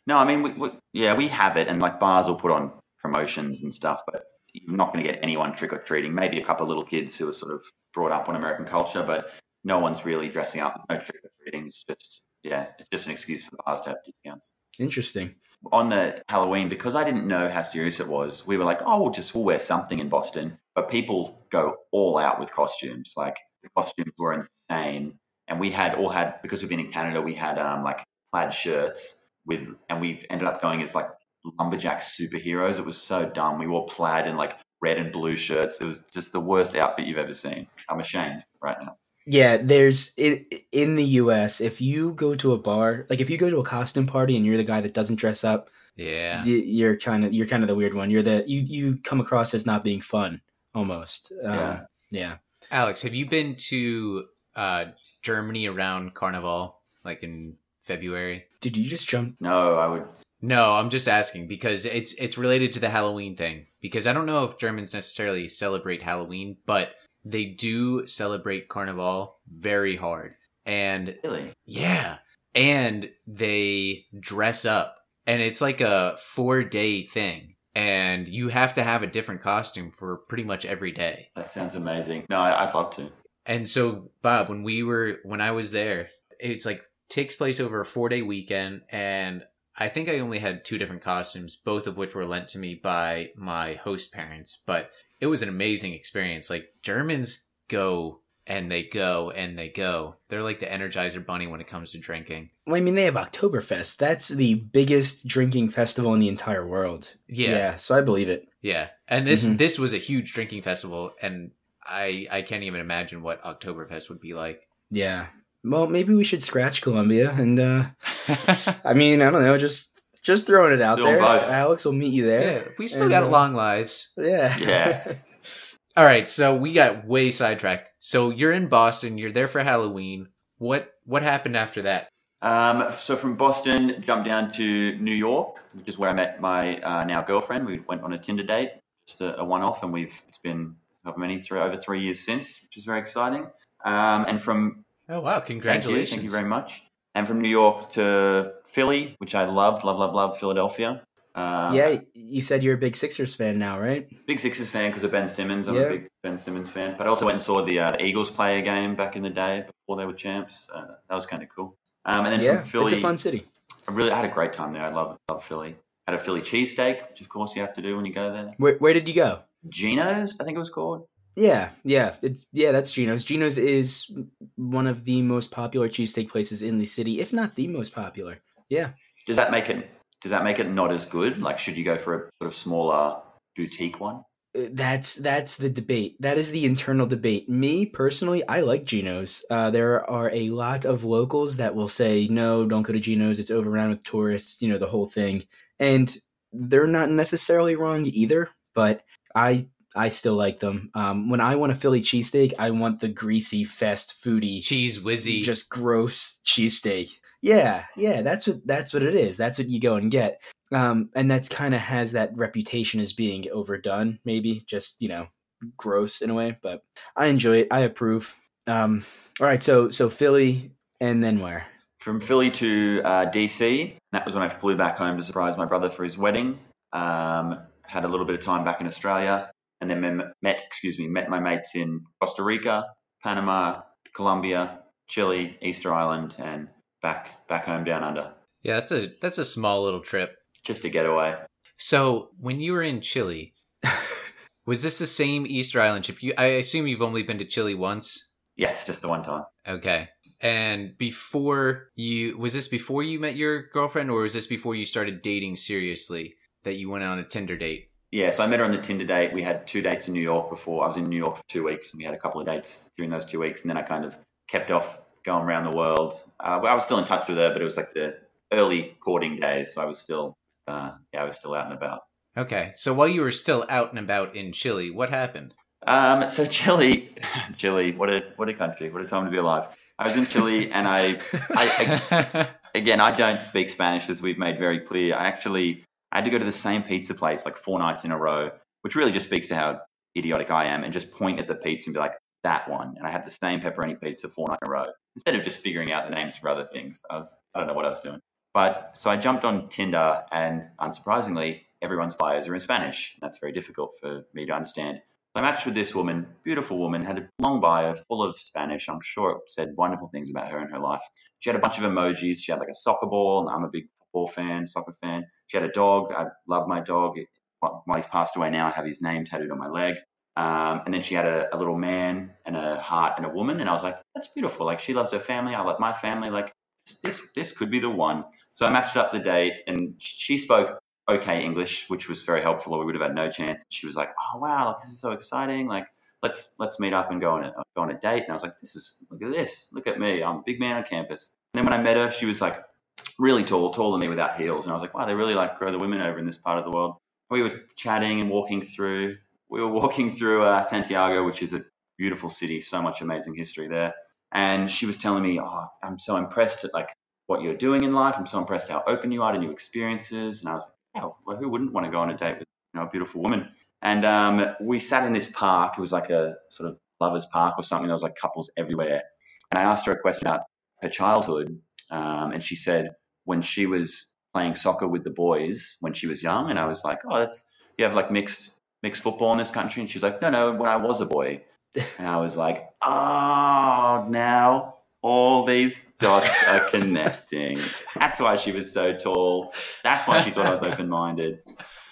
No, I mean, we, we, yeah, we have it, and like bars will put on promotions and stuff, but you're not going to get anyone trick or treating. Maybe a couple of little kids who are sort of brought up on American culture, but no one's really dressing up. No trick or treating. It's just, yeah, it's just an excuse for the bars to have discounts. Interesting. On the Halloween, because I didn't know how serious it was, we were like, oh, we'll just we'll wear something in Boston. But people go all out with costumes. Like the costumes were insane, and we had all had because we've been in Canada, we had um like plaid shirts with, and we ended up going as like lumberjack superheroes. It was so dumb. We wore plaid and like red and blue shirts. It was just the worst outfit you've ever seen. I'm ashamed right now. Yeah, there's in in the US, if you go to a bar, like if you go to a costume party and you're the guy that doesn't dress up, Yeah. you're kind of you're kind of the weird one. You're the you you come across as not being fun almost. Um, Yeah. yeah. Alex, have you been to uh, Germany around Carnival, like in February? Did you just jump? No, I would. No, I'm just asking because it's it's related to the Halloween thing. Because I don't know if Germans necessarily celebrate Halloween, but they do celebrate Carnival very hard. And Really? yeah, and they dress up, and it's like a four day thing, and you have to have a different costume for pretty much every day. That sounds amazing. No, I, I'd love to. And so, Bob, when we were when I was there, it's like takes place over a four day weekend, and I think I only had two different costumes, both of which were lent to me by my host parents. But it was an amazing experience. Like Germans go and they go and they go. They're like the Energizer Bunny when it comes to drinking. Well, I mean, they have Oktoberfest. That's the biggest drinking festival in the entire world. Yeah, Yeah. so I believe it. yeah. And this Mhm. this was a huge drinking festival, and I I can't even imagine what Oktoberfest would be like. Yeah. Well, maybe we should scratch Colombia, and uh [laughs] I mean, I don't know, just just throwing it out Still there. vibe. Alex will meet you yeah, there. we still And, got uh, long lives. Yeah. Yes. [laughs] All right, so we got way sidetracked. So you're in Boston. You're there for Halloween. What what happened after that? Um, so from Boston, jumped down to New York, which is where I met my uh, now girlfriend. We went on a Tinder date, just a, a one-off, and we've it's been however many three over three years since, which is very exciting. Um, and from Oh wow! thank you, Congratulations! thank you very much. And from New York to Philly, which I loved, love, love, love Philadelphia. Um, yeah, you said you're a big Sixers fan now, right? big Sixers fan because of Ben Simmons. I'm Yeah. a big Ben Simmons fan. But I also went and saw the, uh, Eagles play a game back in the day before they were champs. Uh, that was kind of cool. Um, and then Yeah, from Philly, it's a fun city. I really I had a great time there. I love love Philly. Had a Philly cheesesteak, which of course you have to do when you go there. Where where did you go? Geno's, I think it was called. Yeah, yeah, it's yeah. That's Geno's. Geno's is one of the most popular cheesesteak places in the city, if not the most popular. Yeah, Does that make it does that make it not as good? Like should you go for a sort of smaller boutique one? Uh, that's that's the debate. That is the internal debate. Me personally, I like Geno's. Uh, there are a lot of locals that will say, "No, don't go to Geno's. It's overrun with tourists." You know the whole thing, and they're not necessarily wrong either. But I I still like them. Um, when I want a Philly cheesesteak, I want the greasy, fast foodie, Cheese whizzy. just gross cheesesteak. Yeah, yeah, that's what that's what it is. That's what you go and get. Um, and that's kind of has that reputation as being overdone, maybe just you know, gross in a way. But I enjoy it. I approve. Um, all right, so so Philly, and then where? From Philly to uh, DC. That was when I flew back home to surprise my brother for his wedding. Um, had a little bit of time back in Australia, and then met excuse me met my mates in Costa Rica, Panama, Colombia, Chile, Easter Island, and back back home down under. yeah, that's a that's a small little trip. Just a getaway. So when you were in Chile, [laughs] was this the same Easter Island trip? You, I assume you've only been to Chile once. Yes, just the one time. Okay. And before you, was this before you met your girlfriend, or was this before you started dating seriously that you went on a Tinder date? Yeah, so I met her on the Tinder date. We had two dates in New York before. I was in New York for two weeks, and we had a couple of dates during those two weeks, and then I kind of kept off going around the world. Uh, I was still in touch with her, but it was like the early courting days, so I was still, uh, yeah, I was still out and about. Okay, so while you were still out and about in Chile, what happened? Um, so [laughs] Chile, Chile, what a what a country, what a time to be alive. I was in Chile, and I, I, I [laughs] again, I don't speak Spanish, as we've made very clear. I actually I had to go to the same pizza place like four nights in a row, which really just speaks to how idiotic I am, and just point at the pizza and be like, that one. And I had the same pepperoni pizza four nights in a row instead of just figuring out the names for other things. I was I don't know what I was doing. But so I jumped on Tinder, and unsurprisingly, everyone's bios are in Spanish. That's very difficult for me to understand. So I matched with this woman, beautiful woman, had a long bio full of Spanish. I'm sure it said wonderful things about her and her life. She had a bunch of emojis. She had like a soccer ball, and I'm a big football fan, soccer fan. She had a dog. I love my dog. While he's passed away now, I have his name tattooed on my leg. Um, and then she had a, a, little man and a heart and a woman. And I was like, that's beautiful. Like she loves her family. I love my family. Like this, this could be the one. So I matched up the date and she spoke okay English, which was very helpful or we would have had no chance. She was like, oh, wow, like, this is so exciting. Like, let's, let's meet up and go on a, go on a date. And I was like, this is, look at this. Look at me. I'm a big man on campus. And then when I met her, she was like really tall, taller than me without heels. And I was like, wow, they really like grow the women over in this part of the world. We were chatting and walking through. We were walking through uh, Santiago, which is a beautiful city, so much amazing history there. And she was telling me, oh, I'm so impressed at like what you're doing in life. I'm so impressed how open you are to new experiences. And I was like, yeah, well, who wouldn't want to go on a date with you know, a beautiful woman? And um, we sat in this park. It was like a sort of lovers park or something. There was like couples everywhere. And I asked her a question about her childhood. Um, and she said when she was playing soccer with the boys when she was young. And I was like, oh, that's, you have like mixed, mixed football in this country. And she was like, no, no, when I was a boy. [laughs] And I was like, oh, now all these dots are connecting. That's why she was so tall. That's why she thought I was open minded.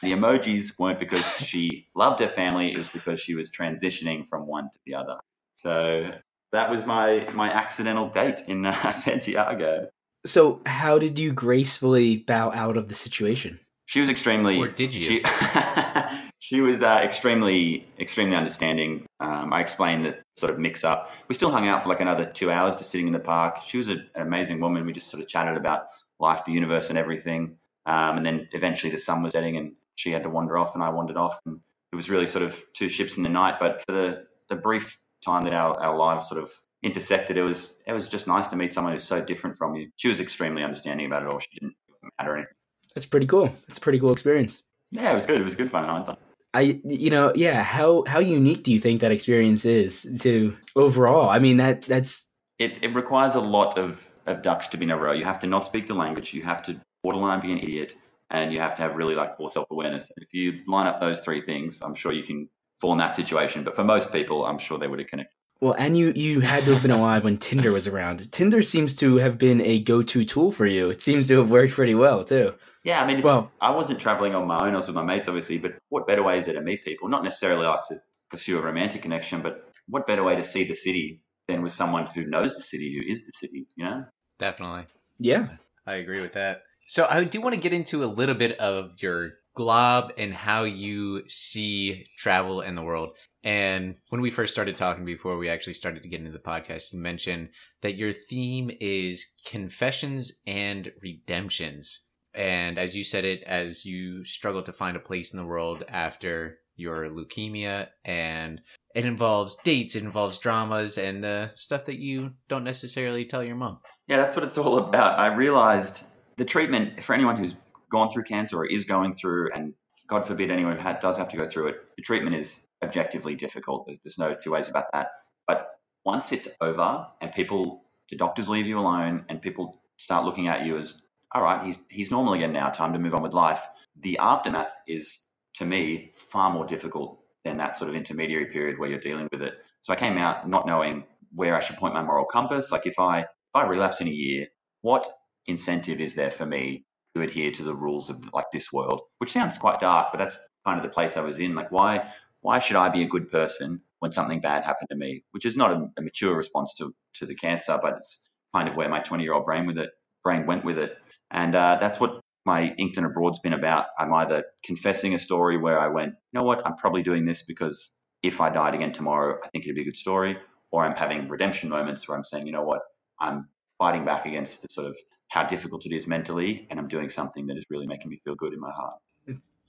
The emojis weren't because she loved her family, it was because she was transitioning from one to the other. So that was my, my accidental date in uh, [laughs] Santiago. So, how did you gracefully bow out of the situation? She was extremely. Or did you? She, [laughs] she was uh, extremely, extremely understanding. Um, I explained the sort of mix up. We still hung out for like another two hours, just sitting in the park. She was a, an amazing woman. We just sort of chatted about life, the universe, and everything. Um, and then eventually the sun was setting, and she had to wander off, and I wandered off. And it was really sort of two ships in the night. But for the, the brief time that our, our lives sort of intersected, it was it was just nice to meet someone who's so different from you. She was extremely understanding about it all. She didn't matter anything. That's pretty cool. It's a pretty cool experience. Yeah, it was good. It was good fun in hindsight. I, you know, yeah. How how unique do you think that experience is to overall? I mean, that that's it. It requires a lot of of ducks to be in a row. You have to not speak the language. You have to borderline be an idiot, and you have to have really like poor self awareness. If you line up those three things, I'm sure you can fall in that situation. But for most people, I'm sure they would have connected. Well, and you you had to have been alive when Tinder was around. Tinder seems to have been a go to tool for you. It seems to have worked pretty well too. Yeah, I mean, well, I wasn't traveling on my own. I was with my mates, obviously. But what better way is there to meet people? Not necessarily like to pursue a romantic connection, but what better way to see the city than with someone who knows the city, who is the city? You know? Definitely. Yeah, I agree with that. So I do want to get into a little bit of your glob and how you see travel in the world. And when we first started talking before we actually started to get into the podcast, you mentioned that your theme is confessions and redemptions. And as you said it, as you struggle to find a place in the world after your leukemia, and it involves dates, it involves dramas, and uh, stuff that you don't necessarily tell your mom. Yeah, that's what it's all about. I realized the treatment for anyone who's gone through cancer or is going through, and God forbid anyone who does have to go through it, the treatment is objectively difficult. There's, there's no two ways about that. But once it's over and people, the doctors leave you alone and people start looking at you as, all right, he's, he's normal again now, time to move on with life. The aftermath is, to me, far more difficult than that sort of intermediary period where you're dealing with it. So I came out not knowing where I should point my moral compass. Like if I if I relapse in a year, what incentive is there for me adhere to the rules of like this world? Which sounds quite dark, but that's kind of the place I was in. Like why why should I be a good person when something bad happened to me? Which is not a, a mature response to, to the cancer, but it's kind of where my 20 year old brain with it brain went with it, and uh, that's what my Inked and Abroad's been about. I'm either confessing a story where I went, you know what, I'm probably doing this because if I died again tomorrow, I think it'd be a good story, or I'm having redemption moments where I'm saying, you know what, I'm fighting back against the sort of how difficult it is mentally, and I'm doing something that is really making me feel good in my heart.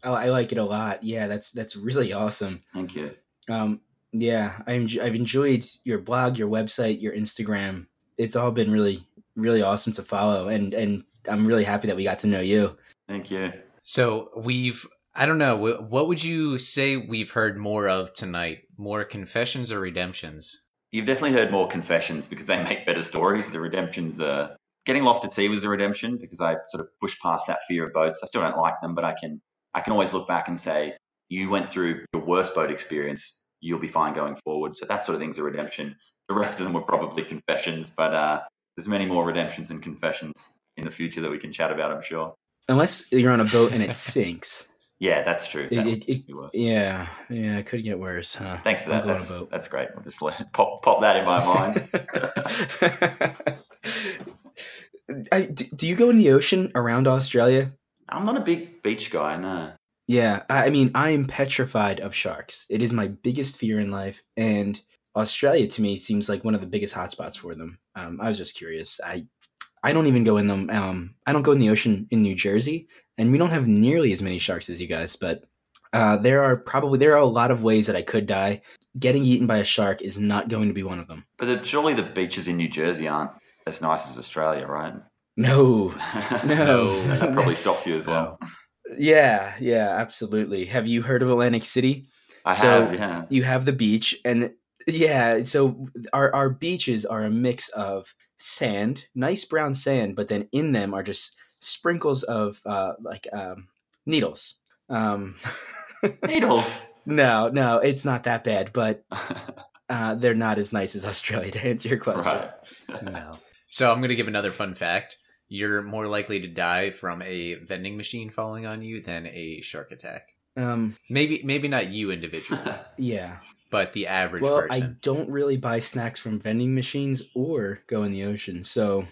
Oh, I like it a lot. Yeah, that's that's really awesome. Thank you. Um, yeah, I enj- I've enjoyed your blog, your website, your Instagram. It's all been really really awesome to follow, and and I'm really happy that we got to know you. Thank you. So we've, I don't know, what would you say we've heard more of tonight? More confessions or redemptions? You've definitely heard more confessions because they make better stories. The redemptions, uh, getting lost at sea was a redemption because I sort of pushed past that fear of boats. I still don't like them, but I can, I can always look back and say, you went through your worst boat experience. You'll be fine going forward. So that sort of thing's a redemption. The rest of them were probably confessions, but uh, there's many more redemptions and confessions in the future that we can chat about. I'm sure. Unless you're on a boat and it sinks. [laughs] Yeah, that's true. It- That it- it- worse. yeah, yeah, it could get worse, huh? Thanks for that. go on a That's, that's great. I'll just let, pop pop that in my mind. [laughs] [laughs] I, do, you go in the ocean around Australia? I'm not a big beach guy, no. Yeah, I I mean, I am petrified of sharks. It is my biggest fear in life, and Australia to me seems like one of the biggest hotspots for them. Um, I was just curious. I I don't even go in them. Um, I don't go in the ocean in New Jersey, and we don't have nearly as many sharks as you guys. But uh, there are probably there are a lot of ways that I could die. Getting eaten by a shark is not going to be one of them. But surely the beaches in New Jersey aren't as nice as Australia, right? No. [laughs] No. that probably stops you as well. Yeah, yeah, absolutely. Have you heard of Atlantic City? I So- have, yeah. you have the beach and yeah so our our beaches are a mix of sand nice brown sand but then in them are just sprinkles of uh like um needles um [laughs] Needles. no no it's not that bad but [laughs] uh they're not as nice as australia to answer your question right. No. So I'm going to give another fun fact. You're more likely to die from a vending machine falling on you than a shark attack. um Maybe maybe not you individually, [laughs] yeah but the average well i don't really buy snacks from vending machines or go in the ocean so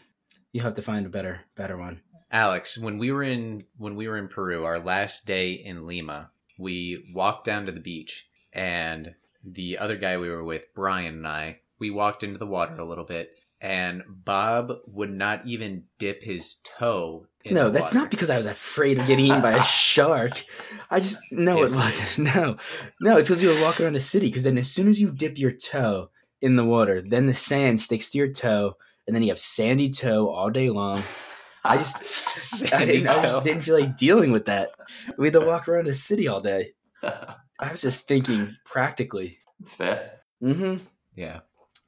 you have to find a better better one Alex, when we were in when we were in Peru, our last day in Lima, we walked down to the beach and the other guy we were with, Brian and I, we walked into the water a little bit and Bob would not even dip his toe in no, that's not because I was afraid of getting eaten by a [laughs] shark. I just no, it it wasn't. [laughs] No, no, it's because we were walking around the city. Because then, as soon as you dip your toe in the water, then the sand sticks to your toe, and then you have sandy toe all day long. I just, [laughs] I, didn't, I just didn't feel like dealing with that. We had to walk around the city all day. I was just thinking practically. it's fair. Mm-hmm. Yeah.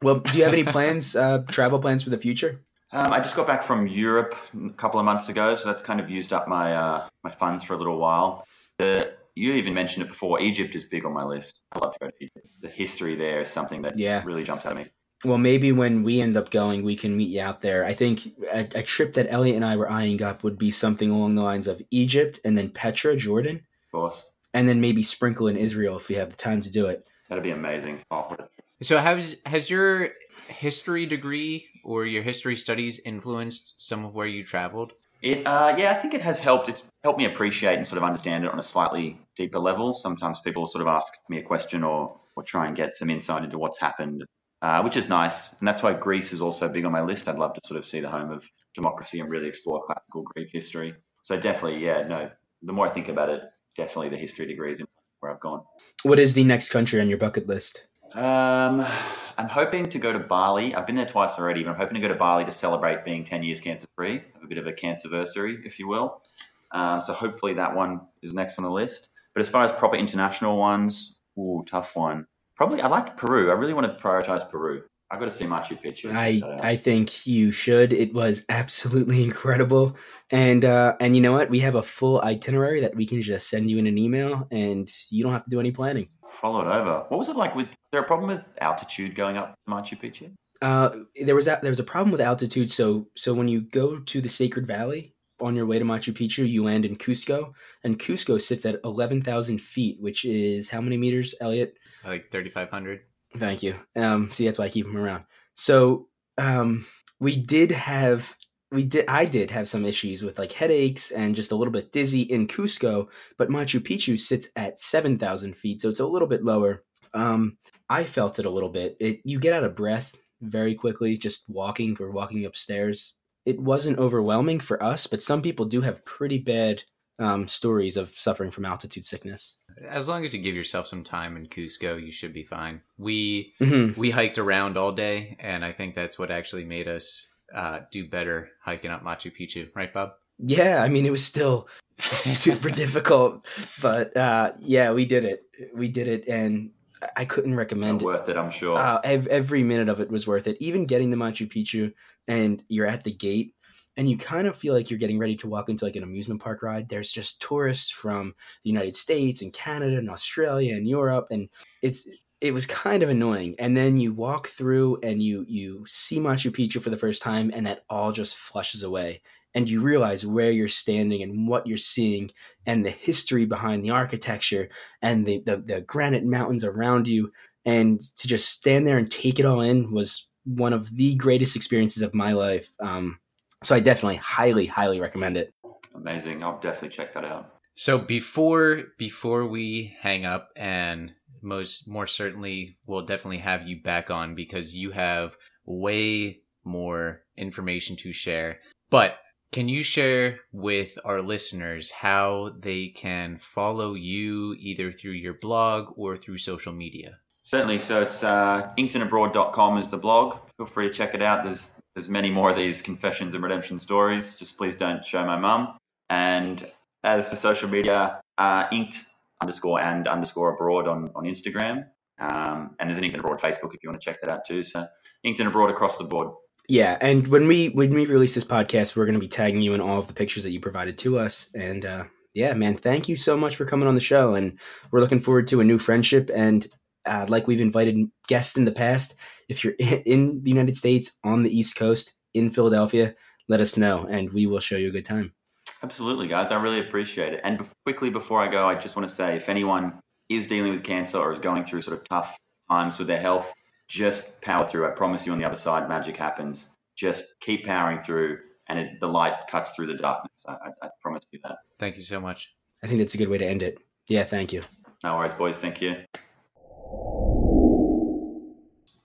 Well, do you have any plans, uh, travel plans for the future? Um, I just got back from Europe a couple of months ago, so that's kind of used up my uh, my funds for a little while. The, you even mentioned it before. Egypt is big on my list. I love to go to Egypt. The history there is something that Yeah. really jumps out at me. Well, maybe when we end up going, we can meet you out there. I think a, a trip that Elliot and I were eyeing up would be something along the lines of Egypt and then Petra, Jordan, Of course, and then maybe sprinkle in Israel if we have the time to do it. that'd be amazing. Oh, what a- So has has your history degree or your history studies influenced some of where you traveled? It, uh, yeah, I think it has helped. It's helped me appreciate and sort of understand it on a slightly deeper level. Sometimes people sort of ask me a question or, or try and get some insight into what's happened, uh, which is nice. And that's why Greece is also big on my list. I'd love to sort of see the home of democracy and really explore classical Greek history. So definitely, yeah, no, the more I think about it, definitely the history degree is where I've gone. What is the next country on your bucket list? Um, I'm hoping to go to Bali. I've been there twice already, but I'm hoping to go to Bali to celebrate being 10 years cancer free, have a bit of a cancerversary, if you will. Um, so hopefully that one is next on the list. But as far as proper international ones, ooh, tough one. Probably I liked Peru. I really want to prioritize Peru. I've got to see Machu Picchu. I check that out. I think you should. It was absolutely [laughs] incredible, and uh, and you know what? We have a full itinerary that we can just send you in an email, and you don't have to do any planning. Follow it over. What was it like with? There a problem with altitude going up to Machu Picchu? Uh, there was a, there was a problem with altitude. So so when you go to the Sacred Valley on your way to Machu Picchu, you land in Cusco, and Cusco sits at eleven thousand feet, which is how many meters, Elliot? Like thirty five hundred? Thank you. Um, see, that's why I keep them around. So um, we did have we did I did have some issues with like headaches and just a little bit dizzy in Cusco, but Machu Picchu sits at seven thousand feet, so it's a little bit lower. Um, I felt it a little bit. It you get out of breath very quickly just walking or walking upstairs. It wasn't overwhelming for us, but some people do have pretty bad um, stories of suffering from altitude sickness. As long as you give yourself some time in Cusco, you should be fine. We Mm-hmm. we hiked around all day, and I think that's what actually made us uh, do better hiking up Machu Picchu, right, Bob? Yeah, I mean it was still [laughs] super difficult, but uh, yeah, we did it. We did it, and I- I couldn't recommend it. worth it, I'm sure. Uh, ev- every minute of it was worth it. Even getting to Machu Picchu, and you're at the gate, and you kind of feel like you're getting ready to walk into like an amusement park ride. There's just tourists from the United States and Canada and Australia and Europe, and it's it was kind of annoying. And then you walk through and you you see Machu Picchu for the first time, and that all just flushes away. And you realize where you're standing and what you're seeing, and the history behind the architecture and the, the, the granite mountains around you and to just stand there and take it all in was one of the greatest experiences of my life. Um, so I definitely highly, highly recommend it. Amazing. I'll definitely check that out. So before before we hang up, and most more certainly we'll definitely have you back on because you have way more information to share. But can you share with our listeners how they can follow you either through your blog or through social media? Certainly. So it's uh, inkedandabroad.com is the blog. Feel free to check it out. There's there's many more of these confessions and redemption stories. Just please don't show my mum. And as for social media, uh, inked underscore and underscore abroad on, on Instagram. Um, and there's an Inked and Abroad Facebook if you want to check that out too. So Inked and Abroad across the board. Yeah, and when we when we release this podcast, we're going to be tagging you in all of the pictures that you provided to us. And uh, yeah, man, thank you so much for coming on the show, and we're looking forward to a new friendship. And uh, like we've invited guests in the past, if you're in the United States on the East Coast in Philadelphia, let us know, and we will show you a good time. Absolutely, guys. I really appreciate it. And bef- quickly before I go, I just want to say if anyone is dealing with cancer or is going through sort of tough times with their health, just power through. I promise you on the other side, magic happens. Just keep powering through, and it, the light cuts through the darkness. I, I, I promise you that. Thank you so much. I think that's a good way to end it. Yeah, thank you. No worries, boys. Thank you.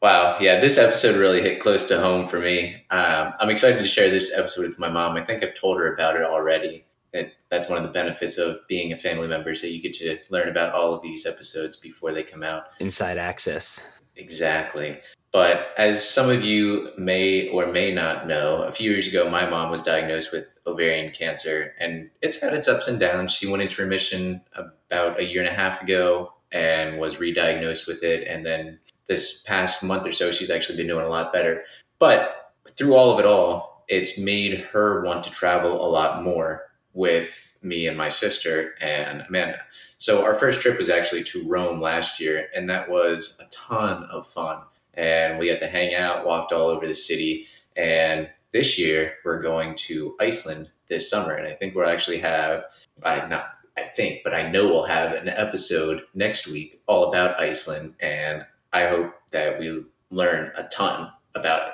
Wow, yeah, this episode really hit close to home for me. Um, I'm excited to share this episode with my mom. I think I've told her about it already. And that's one of the benefits of being a family member, is that you get to learn about all of these episodes before they come out. Inside access. Exactly. But as some of you may or may not know, a few years ago, my mom was diagnosed with ovarian cancer, and it's had its ups and downs. She went into remission about a year and a half ago and was re diagnosed with it. And then this past month or so, she's actually been doing a lot better. But through all of it all, it's made her want to travel a lot more with me and my sister and Amanda. So our first trip was actually to Rome last year, and that was a ton of fun. And we got to hang out, walked all over the city. And this year we're going to Iceland this summer, and I think we'll actually have I not I think, but I know we'll have an episode next week all about Iceland, and I hope that we learn a ton about it.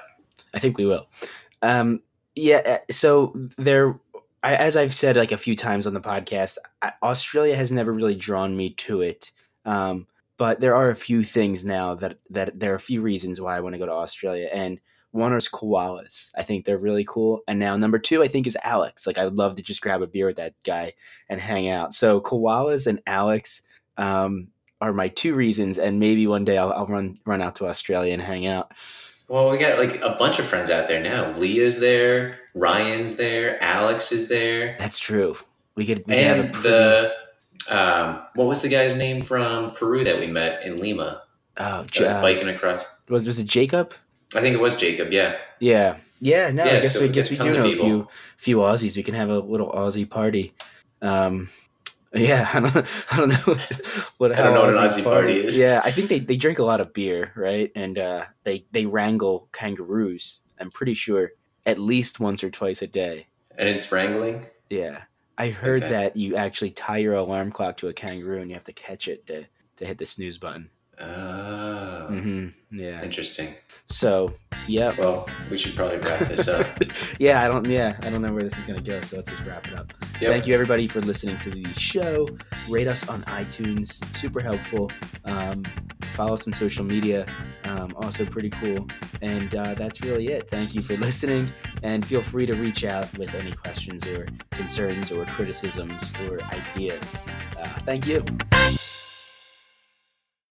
I think we will. Um, yeah. uh, So there, I, as I've said like a few times on the podcast, I, Australia has never really drawn me to it. Um, but there are a few things now that that there are a few reasons why I want to go to Australia, and one is koalas. I think they're really cool. And now number two, I think is Alex. Like I would love to just grab a beer with that guy and hang out. So koalas and Alex um, are my two reasons, and maybe one day I'll, I'll run run out to Australia and hang out. Well, we got like a bunch of friends out there now. Leah's there, Ryan's there, Alex is there, That's true. We could, we could have a and the um, what was the guy's name from Peru that we met in Lima? oh, J- was biking across. was was it Jacob? I think it was Jacob. Yeah, Yeah, yeah. No, I guess so we guess we do know a few few Aussies. We can have a little Aussie party. Um, yeah, I don't, I don't know [laughs] what I don't know what an Aussie party is. Yeah, I think they, they drink a lot of beer, right? And uh, they they wrangle kangaroos. I'm pretty sure at least once or twice a day. and it's wrangling. Yeah, I heard Okay. that you actually tie your alarm clock to a kangaroo and you have to catch it to to hit the snooze button. Oh, hmm Yeah. Interesting. So, yeah, Well, we should probably wrap this up. [laughs] yeah. I don't. Yeah, I don't know where this is gonna go. So let's just wrap it up. Yep. Thank you everybody for listening to the show. Rate us on iTunes, super helpful. Um, follow us on social media, um, also pretty cool. And uh, that's really it. Thank you for listening, and feel free to reach out with any questions or concerns or criticisms or ideas. Uh, thank you.